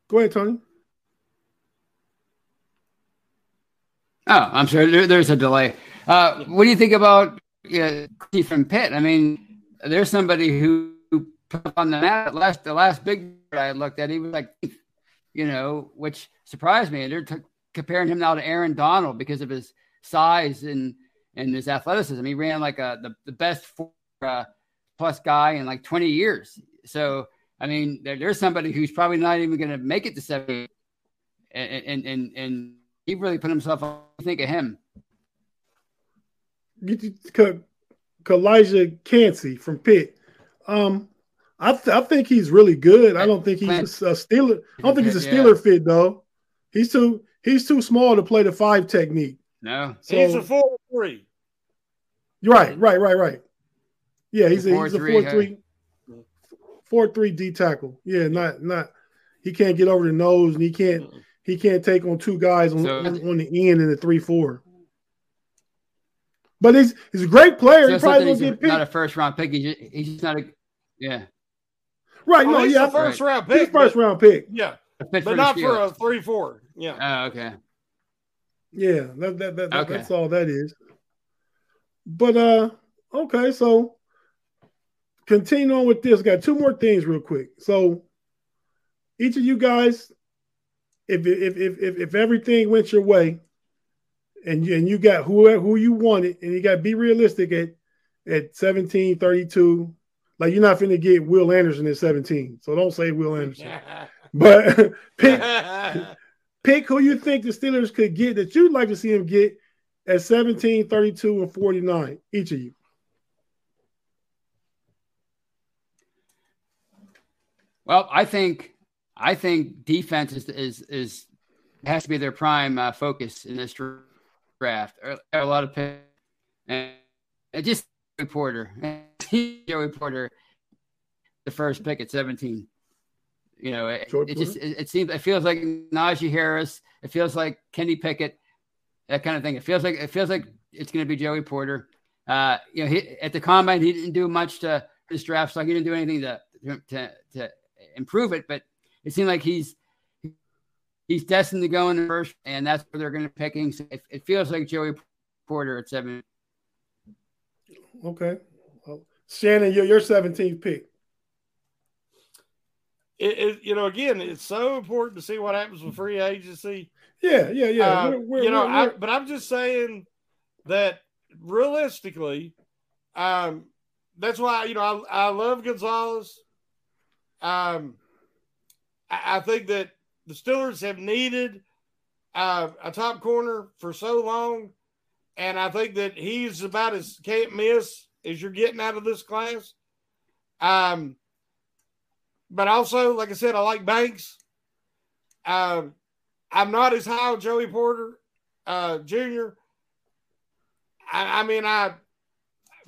Go ahead, Tony. Oh, I'm sorry. There, there's a delay. Uh, what do you think about yeah, from Pitt? I mean, there's somebody who put on the map last the last big I looked at. He was like, you know, which surprised me. They're t- comparing him now to Aaron Donald because of his size and and his athleticism. He ran like a the, the best four, uh, plus guy in like 20 years. So I mean, there, there's somebody who's probably not even going to make it to seven, and and and, and he really put himself on. Think of him. Calijah Kancey from Pitt. Um, I, th- I think he's really good. I don't think he's a, a Steeler. I don't think he's a Steeler yeah. fit though. He's too he's too small to play the five technique. No, so, he's a four three. Right, right, right, right. Yeah, he's a, a he's a four three, four three D tackle. Yeah, not not he can't get over the nose and he can't he can't take on two guys on, so, on, on the end in the three four. But he's he's a great player. So he probably won't get picked. Not a first round pick. He's just, he's just not a yeah. Right. no. Yeah. First right. round pick. He's first round pick. Yeah. But not for a three four. Yeah. Oh, okay. Yeah. That, that, that, okay. That's all that is. But uh, okay. So continue on with this. Got two more things real quick. So each of you guys, if if if if, if everything went your way, and you, and you got who who you wanted, and you got to be realistic at at 17, 32, like you're not finna get Will Anderson at 17, so don't say Will Anderson. but pick pick who you think the Steelers could get that you'd like to see him get at 17, 32, and 49, each of you. Well, I think I think defense is is is has to be their prime uh, focus in this draft. A lot of picks, and just Porter, Joey Porter, the first pick at 17. You know, it, it just it, it, seems it feels like Najee Harris. It feels like Kenny Pickett, that kind of thing. It feels like it feels like it's going to be Joey Porter. Uh, you know, he, at the combine he didn't do much to his draft stock. He didn't do anything to to to improve it, but it seemed like he's he's destined to go in the first, and that's where they're going to pick him. So it, it feels like Joey Porter at seven. Okay. Shannon, you're your 17th pick. It, it, you know, again, it's so important to see what happens with free agency. Yeah, yeah, yeah. Uh, we're, we're, you know, I, but I'm just saying that realistically, um, that's why you know I, I love Gonzalez. Um, I, I think that the Steelers have needed uh, a top corner for so long and I think that he's about as can't miss as you're getting out of this class. Um, but also, like I said, I like Banks. Uh, I'm not as high on Joey Porter uh, Jr. I, I, mean, I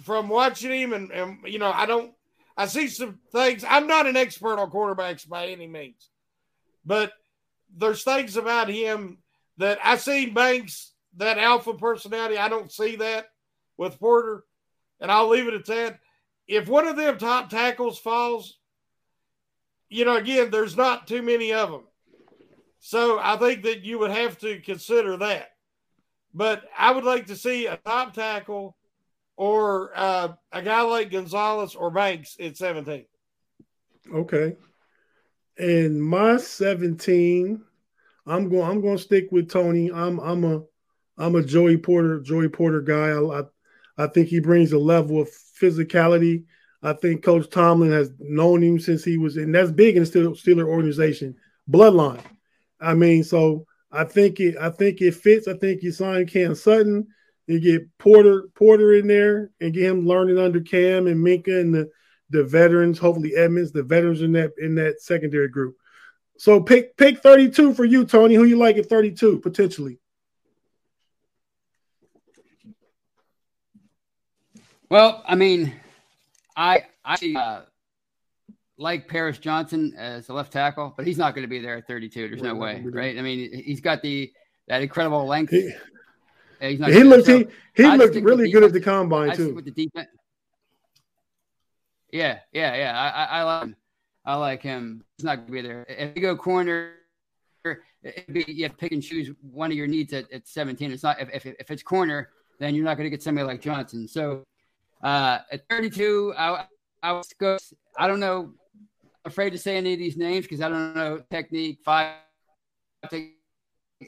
from watching him and, and you know, I don't. I see some things. I'm not an expert on quarterbacks by any means, but there's things about him that I see Banks that alpha personality. I don't see that with Porter, and I'll leave it at that. If one of them top tackles falls, you know, again, there's not too many of them. So I think that you would have to consider that. But I would like to see a top tackle or uh, a guy like Gonzalez or Banks at 17. Okay. And my 17, I'm going I'm going to stick with Tony. I'm I'm a I'm a Joey Porter, Joey Porter guy. I, I, I think he brings a level of physicality. I think Coach Tomlin has known him since he was, and that's big in the Steeler organization bloodline. I mean, so I think it, I think it fits. I think you sign Cam Sutton, you get Porter, Porter in there, and get him learning under Cam and Minkah and the, the veterans. Hopefully Edmunds, the veterans in that in that secondary group. So pick pick 32 for you, Tony. Who you like at 32 potentially? Well, I mean, I I uh, like Paris Johnson as a left tackle, but he's not going to be there at 32. There's no way, right? I mean, he's got the that incredible length. He, he looked so he, he looked really good at the combine I too. With the defense. Yeah, yeah, yeah. I, I, I like him. I like him. He's not going to be there. If you go corner, it'd be, you have to pick and choose one of your needs at, at 17. It's not if, if, if it's corner, then you're not going to get somebody like Johnson. So uh, at 32, I, I was go. I don't know. Afraid to say any of these names because I don't know technique. Five.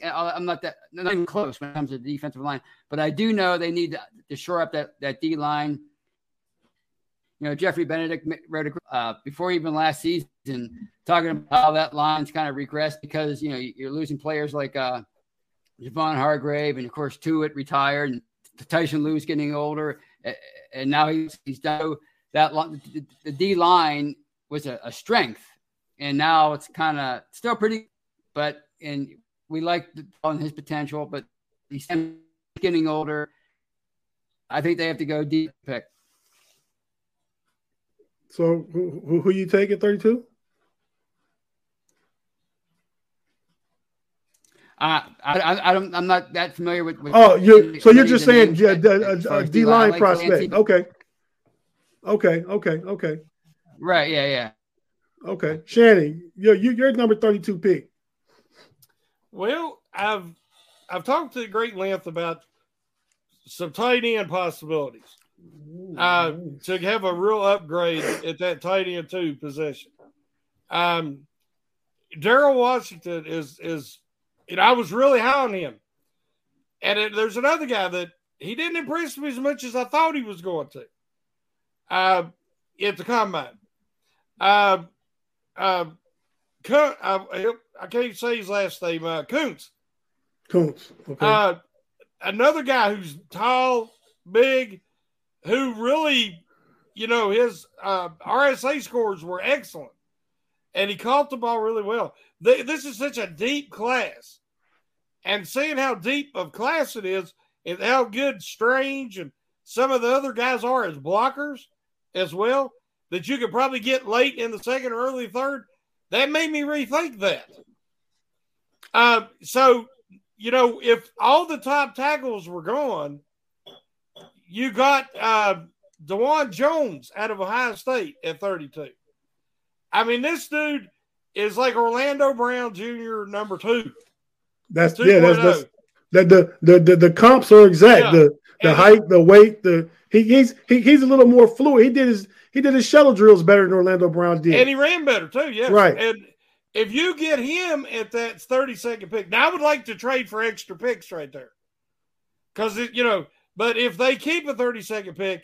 I'm not that not even close when it comes to the defensive line, but I do know they need to, to shore up that that D line. You know, Jeffrey Benedict wrote a, uh, before even last season talking about how that line's kind of regressed because you know you're losing players like uh, Javon Hargrave and of course Tuitt retired and Tyson Lue's getting older and now he's he's done that. The D line was a, a strength, and now it's kind of still pretty, but and we like on his potential, but he's getting older. I think they have to go deep pick. So who, who you take at 32? Uh, I, I, I don't, I'm not that familiar with. with oh, you so you're just saying yeah, a, a D line like prospect. Okay. Okay. Okay. Okay. Right. Yeah. Yeah. Okay, Shannon, you're you're number 32 pick. Well, I've I've talked to great length about some tight end possibilities. Uh, to have a real upgrade at that tight end two position. Um, Darnell Washington is is and I was really high on him. And it, there's another guy that he didn't impress me as much as I thought he was going to. Uh, at the combine, uh, uh, uh, I can't say his last name. Uh, Kuntz. Kuntz. Okay. Uh, another guy who's tall, big, who really, you know, his uh, RSA scores were excellent, and he caught the ball really well. They, this is such a deep class. And seeing how deep of class it is, and how good Strange and some of the other guys are as blockers as well, that you could probably get late in the second or early third, that made me rethink that. Uh, so, you know, if all the top tackles were gone, you got uh, Dawand Jones out of Ohio State at 32. I mean, this dude is like Orlando Brown Jr. number two. That's 2. yeah, that's, that's that the, the the the comps are exact. Yeah. The the and height, the weight, the he, he's he, he's a little more fluid. He did his he did his shuttle drills better than Orlando Brown did, and he ran better too. Yeah, right. And if you get him at that thirty second pick, now I would like to trade for extra picks right there, because you know. But if they keep a thirty second pick,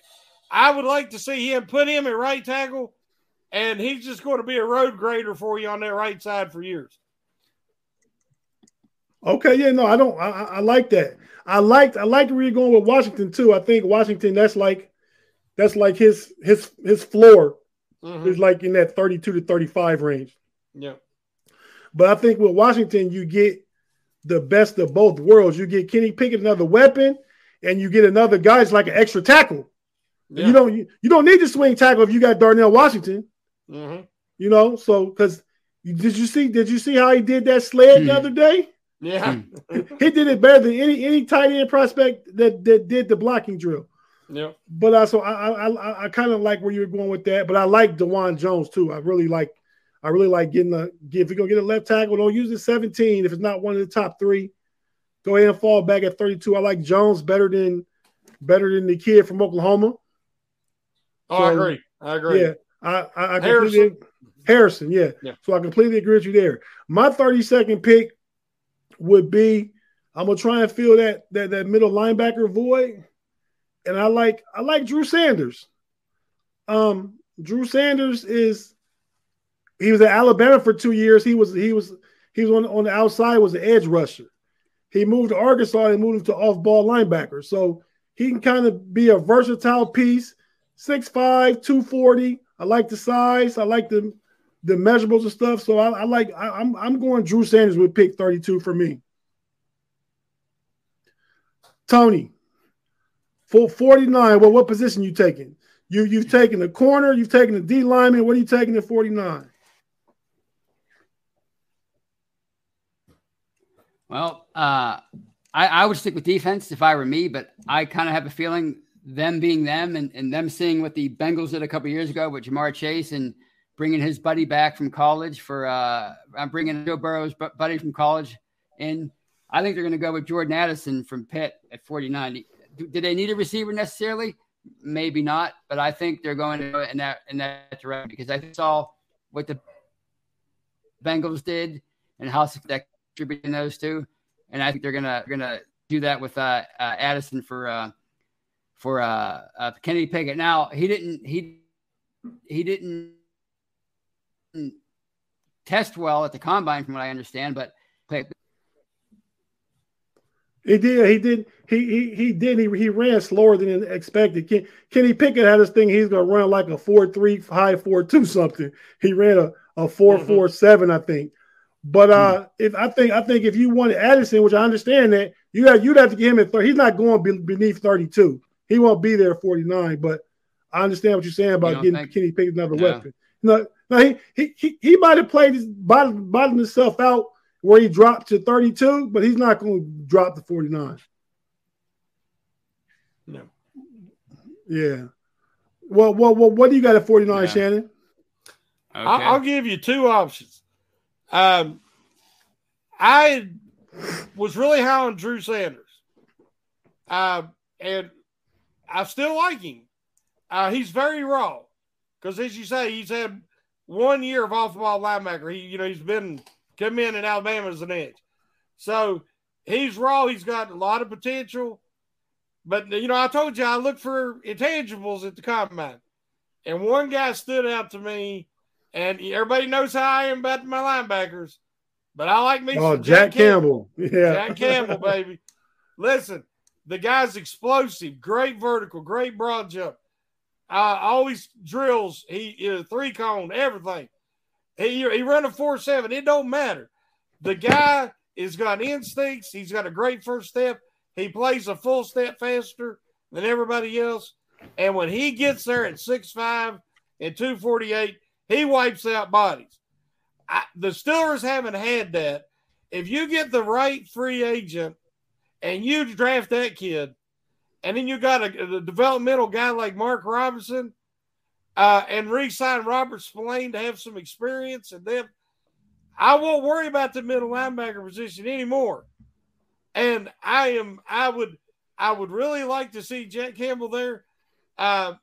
I would like to see him put him at right tackle and he's just going to be a road grader for you on that right side for years. Okay, yeah, no, I don't. I, I like that. I liked. I liked where you're going with Washington too. I think Washington. That's like, that's like his his his floor mm-hmm. is like in that 32 to 35 range. Yeah. But I think with Washington, you get the best of both worlds. You get Kenny Pickett another weapon, and you get another guy. guy's like an extra tackle. Yeah. You don't you, you don't need to swing tackle if you got Darnell Washington. Mm-hmm. You know, so because did you see? Did you see how he did that sled mm. the other day? Yeah, he did it better than any any tight end prospect that that did the blocking drill. Yeah, but also I I I, I kind of like where you're going with that, but I like Dawand Jones too. I really like I really like getting the if you're gonna get a left tackle, don't use the 17 if it's not one of the top three. Go ahead and fall back at 32. I like Jones better than better than the kid from Oklahoma. Oh, so, I agree. I agree. Yeah. I, I, I Harrison. Harrison, yeah. yeah. So I completely agree with you there. My 32nd pick would be I'm gonna try and fill that that that middle linebacker void. And I like I like Drew Sanders. Um, Drew Sanders is he was at Alabama for two years. He was he was he was on, on the outside, was an edge rusher. He moved to Arkansas and moved to off-ball linebacker. So he can kind of be a versatile piece. 6'5, 240. I like the size. I like the the measurables and stuff. So I, I like I, I'm I'm going Drew Sanders with pick 32 for me. Tony, for 49, well, what position you taking? You you've taken the corner, you've taken the D lineman. What are you taking at 49? Well, uh, I, I would stick with defense if I were me, but I kind of have a feeling them being them and, and them seeing what the Bengals did a couple years ago with Ja'Marr Chase and bringing his buddy back from college for uh, I'm bringing Joe Burrow's buddy from college in. I think they're going to go with Jordan Addison from Pitt at 49. Did they need a receiver necessarily? Maybe not, but I think they're going to in that in that direction because I saw what the Bengals did and how that contributing those two, and I think they're gonna gonna do that with uh, uh, Addison for uh, for uh, uh, Kenny Pickett. Now he didn't he he didn't test well at the combine, from what I understand, but he did. He did. He he he did. He he ran slower than expected. Ken, Kenny Pickett had this thing. He's gonna run like a four three, high four two something. He ran a a four mm-hmm. four seven, I think. But uh, mm-hmm. if I think I think if you wanted Addison, which I understand that you have you'd have to get him at 30. He's not going be, beneath 32. He won't be there 49. But I understand what you're saying about getting think? Kenny Pickett another yeah. weapon. No, no, he he he, he might have played his bottom, bottom himself out where he dropped to 32, but he's not going to drop to 49. No. Yeah. Well, well, well what do you got at 49, yeah. Shannon? Okay. I'll, I'll, give you two options. Um, I was really high on Drew Sanders. Uh, and I still like him. Uh, he's very raw because, as you say, he's had one year of off the ball linebacker. He, you know, he's been come in in Alabama as an edge. So he's raw. He's got a lot of potential. But, you know, I told you I look for intangibles at the combine. And one guy stood out to me, and everybody knows how I am about my linebackers. But I like me. Oh, Jack, Jack Campbell. Campbell. Yeah. Jack Campbell, baby. Listen, the guy's explosive, great vertical, great broad jump. Uh, always drills. He uh, three cone, everything. He he run a four seven. It don't matter. The guy has got instincts. He's got a great first step. He plays a full step faster than everybody else. And when he gets there at six five and two forty eight, he wipes out bodies. I, the Steelers haven't had that. If you get the right free agent and you draft that kid, and then you got a, a developmental guy like Mark Robinson uh, and re-sign Robert Spillane to have some experience and then I won't worry about the middle linebacker position anymore. And I am I would I would really like to see Jack Campbell there. Uh,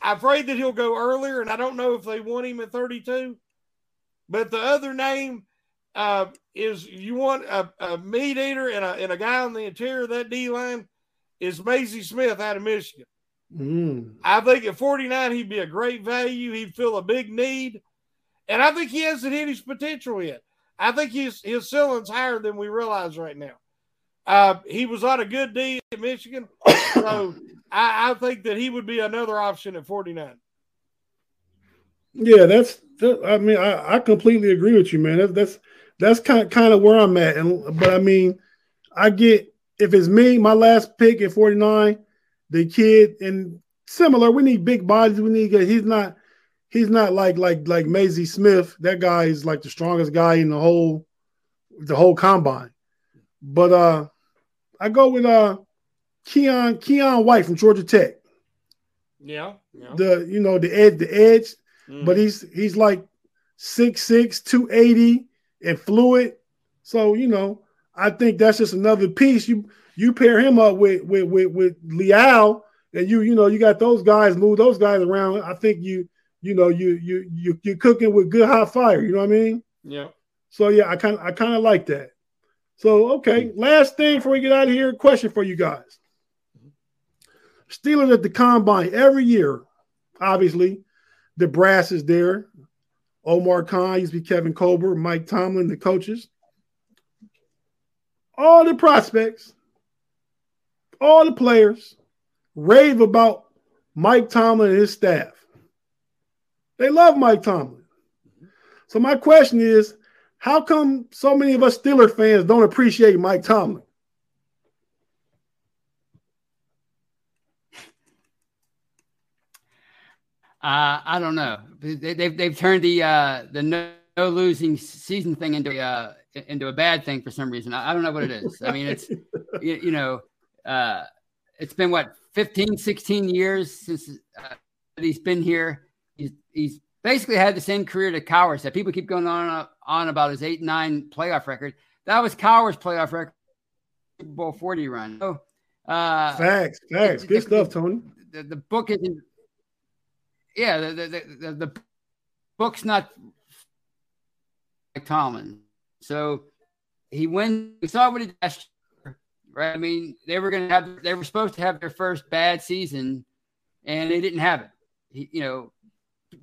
I'm afraid that he'll go earlier, and I don't know if they want him at 32. But the other name uh, is you want a, a meat eater and a, and a guy on the interior of that D line is Mazi Smith out of Michigan. Mm. I think at 49, he'd be a great value. He'd fill a big need. And I think he hasn't hit his potential yet. I think his, his ceiling's higher than we realize right now. Uh, he was on a good D at Michigan. So I, I, think that he would be another option at 49. Yeah, that's, I mean, I, I completely agree with you, man. That's, that's, that's kind, kind of where I'm at. And, but I mean, I get, if it's me, my last pick at 49, the kid and similar. We need big bodies. We need. He's not. He's not like like like Mazi Smith. That guy is like the strongest guy in the whole the whole combine. But uh I go with uh Keion Keion White from Georgia Tech. Yeah, yeah. The you know the edge the edge, mm. but he's he's like 6'6, 280 and fluid. So, you know, I think that's just another piece. You you pair him up with with with, with Leal, and you you know you got those guys move those guys around. I think you you know you you you you're cooking with good hot fire. You know what I mean? Yeah. So yeah, I kind I kind of like that. So, okay, last thing before we get out of here, question for you guys. Steelers at the combine every year, obviously, the brass is there. Omar Khan used to be Kevin Colbert, Mike Tomlin, the coaches. All the prospects, all the players rave about Mike Tomlin and his staff. They love Mike Tomlin. So my question is, how come so many of us Steeler fans don't appreciate Mike Tomlin? Uh, I don't know. They, they've they've turned the uh, the no, no, losing season thing into uh, into a bad thing for some reason. I, I don't know what it is. I mean, it's you, you, know, uh, it's been what 15, 16 years since uh, he's been here. He's he's basically had the same career that Cowher's had. People keep going on on about his eight nine playoff record. That was Cowher's playoff record, Super Bowl forty run. So, uh, facts, facts, good the, stuff, Tony. The, the, book isn't. Yeah, the the, the, the book's not like Tomlin. So he wins. We saw what he did right? I mean, they were going to have. They were supposed to have their first bad season, and they didn't have it. He, you know,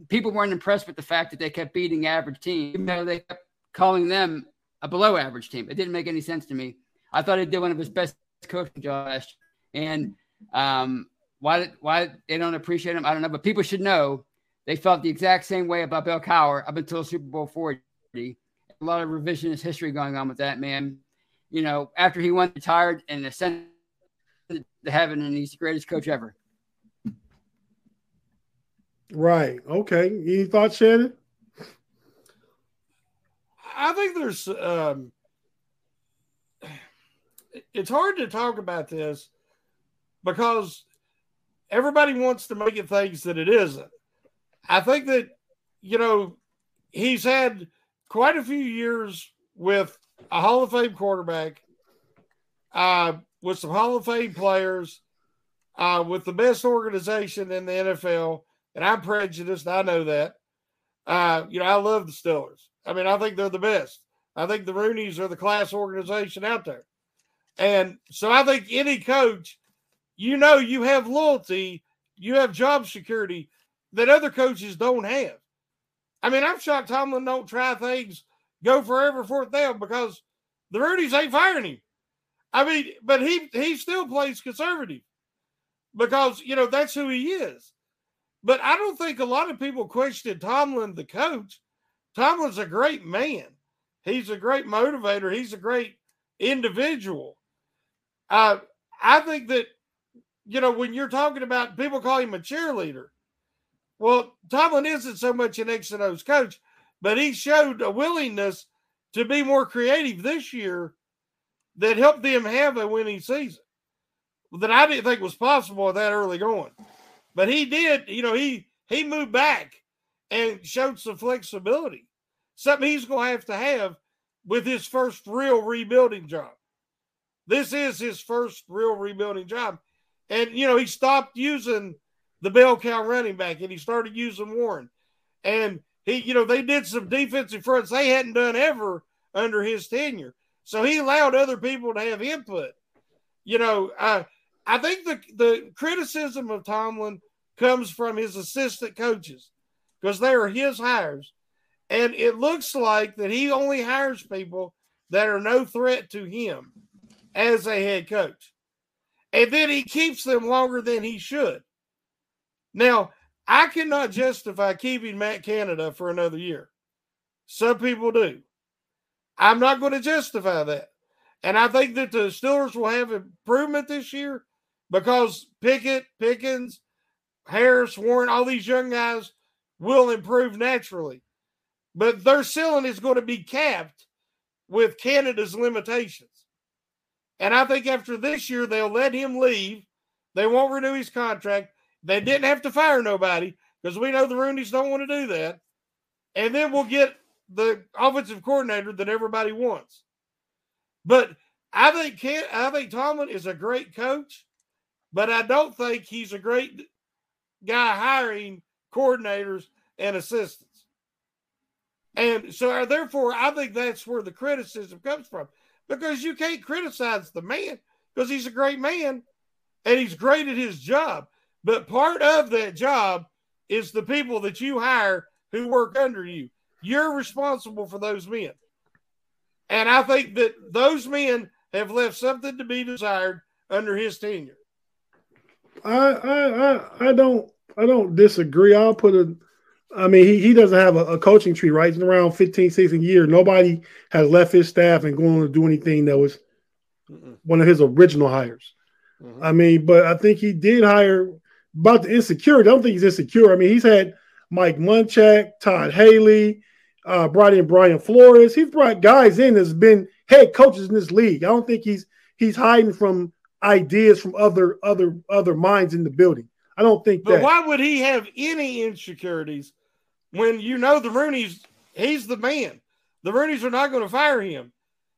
people weren't impressed with the fact that they kept beating average teams, even though they kept calling them a below average team. It didn't make any sense to me. I thought he did one of his best coaching jobs. And um, why why they don't appreciate him, I don't know. But people should know they felt the exact same way about Bill Cowher up until Super Bowl 40. A lot of revisionist history going on with that man. You know, after he went retired and ascended to heaven, and he's the greatest coach ever. Right. Okay. Any thoughts, Shannon? I think there's um it's hard to talk about this because everybody wants to make it things that it isn't. I think that you know he's had quite a few years with a Hall of Fame quarterback, uh, with some Hall of Fame players, uh, with the best organization in the NFL and I'm prejudiced. I know that. Uh, you know, I love the Steelers. I mean, I think they're the best. I think the Rooneys are the class organization out there. And so I think any coach, you know, you have loyalty, you have job security that other coaches don't have. I mean, I'm shocked Tomlin don't try things, go forever fourth down because the Rooneys ain't firing him. I mean, but he he still plays conservative because you know that's who he is. But I don't think a lot of people question Tomlin, the coach. Tomlin's a great man. He's a great motivator. He's a great individual. Uh, I think that, you know, when you're talking about people call him a cheerleader, well, Tomlin isn't so much an X and O's coach, but he showed a willingness to be more creative this year that helped them have a winning season that I didn't think was possible that early going. But he did, you know, he he moved back and showed some flexibility. Something he's going to have to have with his first real rebuilding job. This is his first real rebuilding job. And, you know, he stopped using the bell cow running back and he started using Warren. And he, you know, they did some defensive fronts they hadn't done ever under his tenure. So he allowed other people to have input. You know, uh, I think the the criticism of Tomlin comes from his assistant coaches because they are his hires. And it looks like that he only hires people that are no threat to him as a head coach. And then he keeps them longer than he should. Now, I cannot justify keeping Matt Canada for another year. Some people do. I'm not going to justify that. And I think that the Steelers will have improvement this year because Pickett, Pickens, Harris, Warren, all these young guys will improve naturally. But their ceiling is going to be capped with Canada's limitations. And I think after this year, they'll let him leave. They won't renew his contract. They didn't have to fire nobody because we know the Rooneys don't want to do that. And then we'll get the offensive coordinator that everybody wants. But I think I think Tomlin is a great coach, but I don't think he's a great guy hiring coordinators and assistants. And so, uh, therefore, I think that's where the criticism comes from. Because you can't criticize the man because he's a great man and he's great at his job. But part of that job is the people that you hire who work under you. You're responsible for those men. And I think that those men have left something to be desired under his tenure. I I I, I don't I don't disagree. I'll put a I mean, he, he doesn't have a, a coaching tree, right? He's around 15, 16 years. Nobody has left his staff and going to do anything that was Mm-mm. one of his original hires. Mm-hmm. I mean, but I think he did hire about the insecurity. I don't think he's insecure. I mean, he's had Mike Munchak, Todd Haley, uh, brought in Brian Flores. He's brought guys in that's been head coaches in this league. I don't think he's he's hiding from ideas from other other other minds in the building. I don't think but that. why would he have any insecurities when you know the Rooneys, he's the man. The Rooneys are not going to fire him.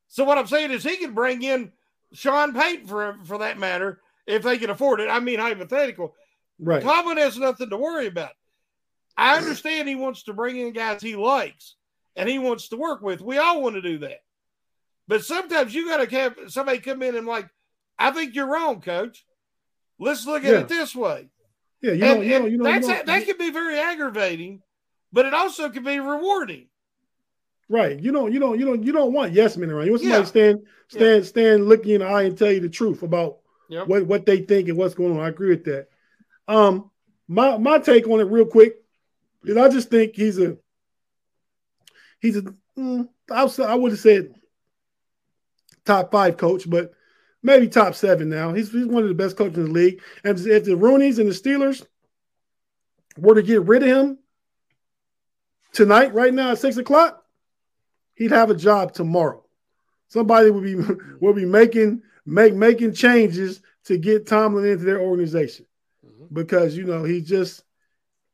So what I'm saying is he can bring in Sean Payton for for that matter if they can afford it. I mean hypothetical. Right. Tomlin has nothing to worry about. I understand he wants to bring in guys he likes and he wants to work with. We all want to do that. But sometimes you got to have somebody come in and like, I think you're wrong, coach. Let's look at yeah. it this way. Yeah, you know, and, you know, you know, that's you know, that can be very aggravating, but it also can be rewarding. Right. You don't, you don't, you don't, you don't want yes men around. You want somebody yeah. stand, stand, yeah. stand, look you in the eye and tell you the truth about yep. what, what they think and what's going on. I agree with that. Um, my my take on it real quick is I just think he's a he's a mm, I would have said top five coach, but maybe top seven now. He's, he's one of the best coaches in the league. And if the Rooneys and the Steelers were to get rid of him tonight, right now at six o'clock, he'd have a job tomorrow. Somebody would be will be making make making changes to get Tomlin into their organization mm-hmm. because you know he just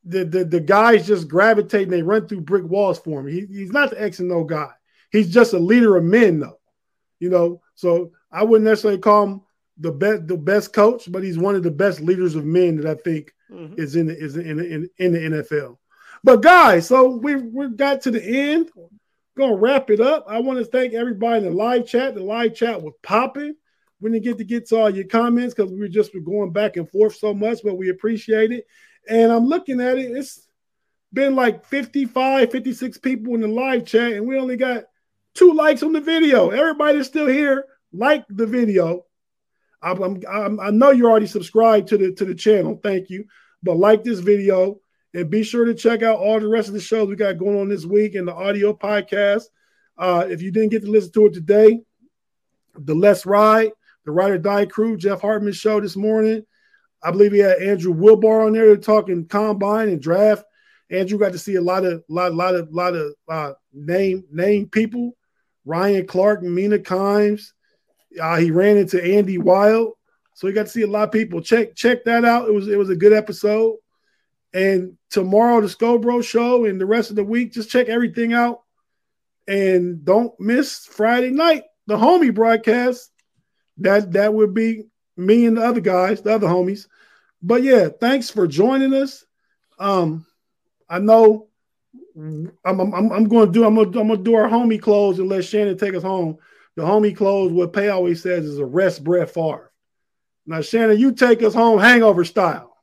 the, the the guys just gravitate and they run through brick walls for him. He, he's not the X and O guy. He's just a leader of men, though. You know, so I wouldn't necessarily call him the best the best coach, but he's one of the best leaders of men that I think mm-hmm. is in the, is in, in in the NFL. But guys, so we we got to the end. Gonna wrap it up. I want to thank everybody in the live chat. The live chat was popping. We didn't get to get to all your comments because we were just going back and forth so much, but we appreciate it. And I'm looking at it, it's been like 55, 56 people in the live chat, and we only got two likes on the video. Everybody's still here. Like the video. I'm, I'm, i know you're already subscribed to the to the channel. Thank you. But like this video and be sure to check out all the rest of the shows we got going on this week in the audio podcast. Uh, if you didn't get to listen to it today, the Let's Ride, the Ride or Die Crew, Jeff Hartman show this morning. I believe he had Andrew Wilbar on there talking combine and draft. Andrew got to see a lot of lot lot of lot of uh, name name people. Ryan Clark, Mina Kimes. Uh, he ran into Andy Weidl, so he got to see a lot of people. Check check that out. It was it was a good episode. And tomorrow the Scobro show and the rest of the week, just check everything out. And don't miss Friday night, the homie broadcast. That that would be me and the other guys, the other homies. But yeah, thanks for joining us. Um, I know I'm, I'm, I'm going to do I'm going to, I'm to do our homie close and let Shannon take us home. The homie close, what Pay always says, is a rest Brett Favre. Now, Shannon, you take us home hangover style.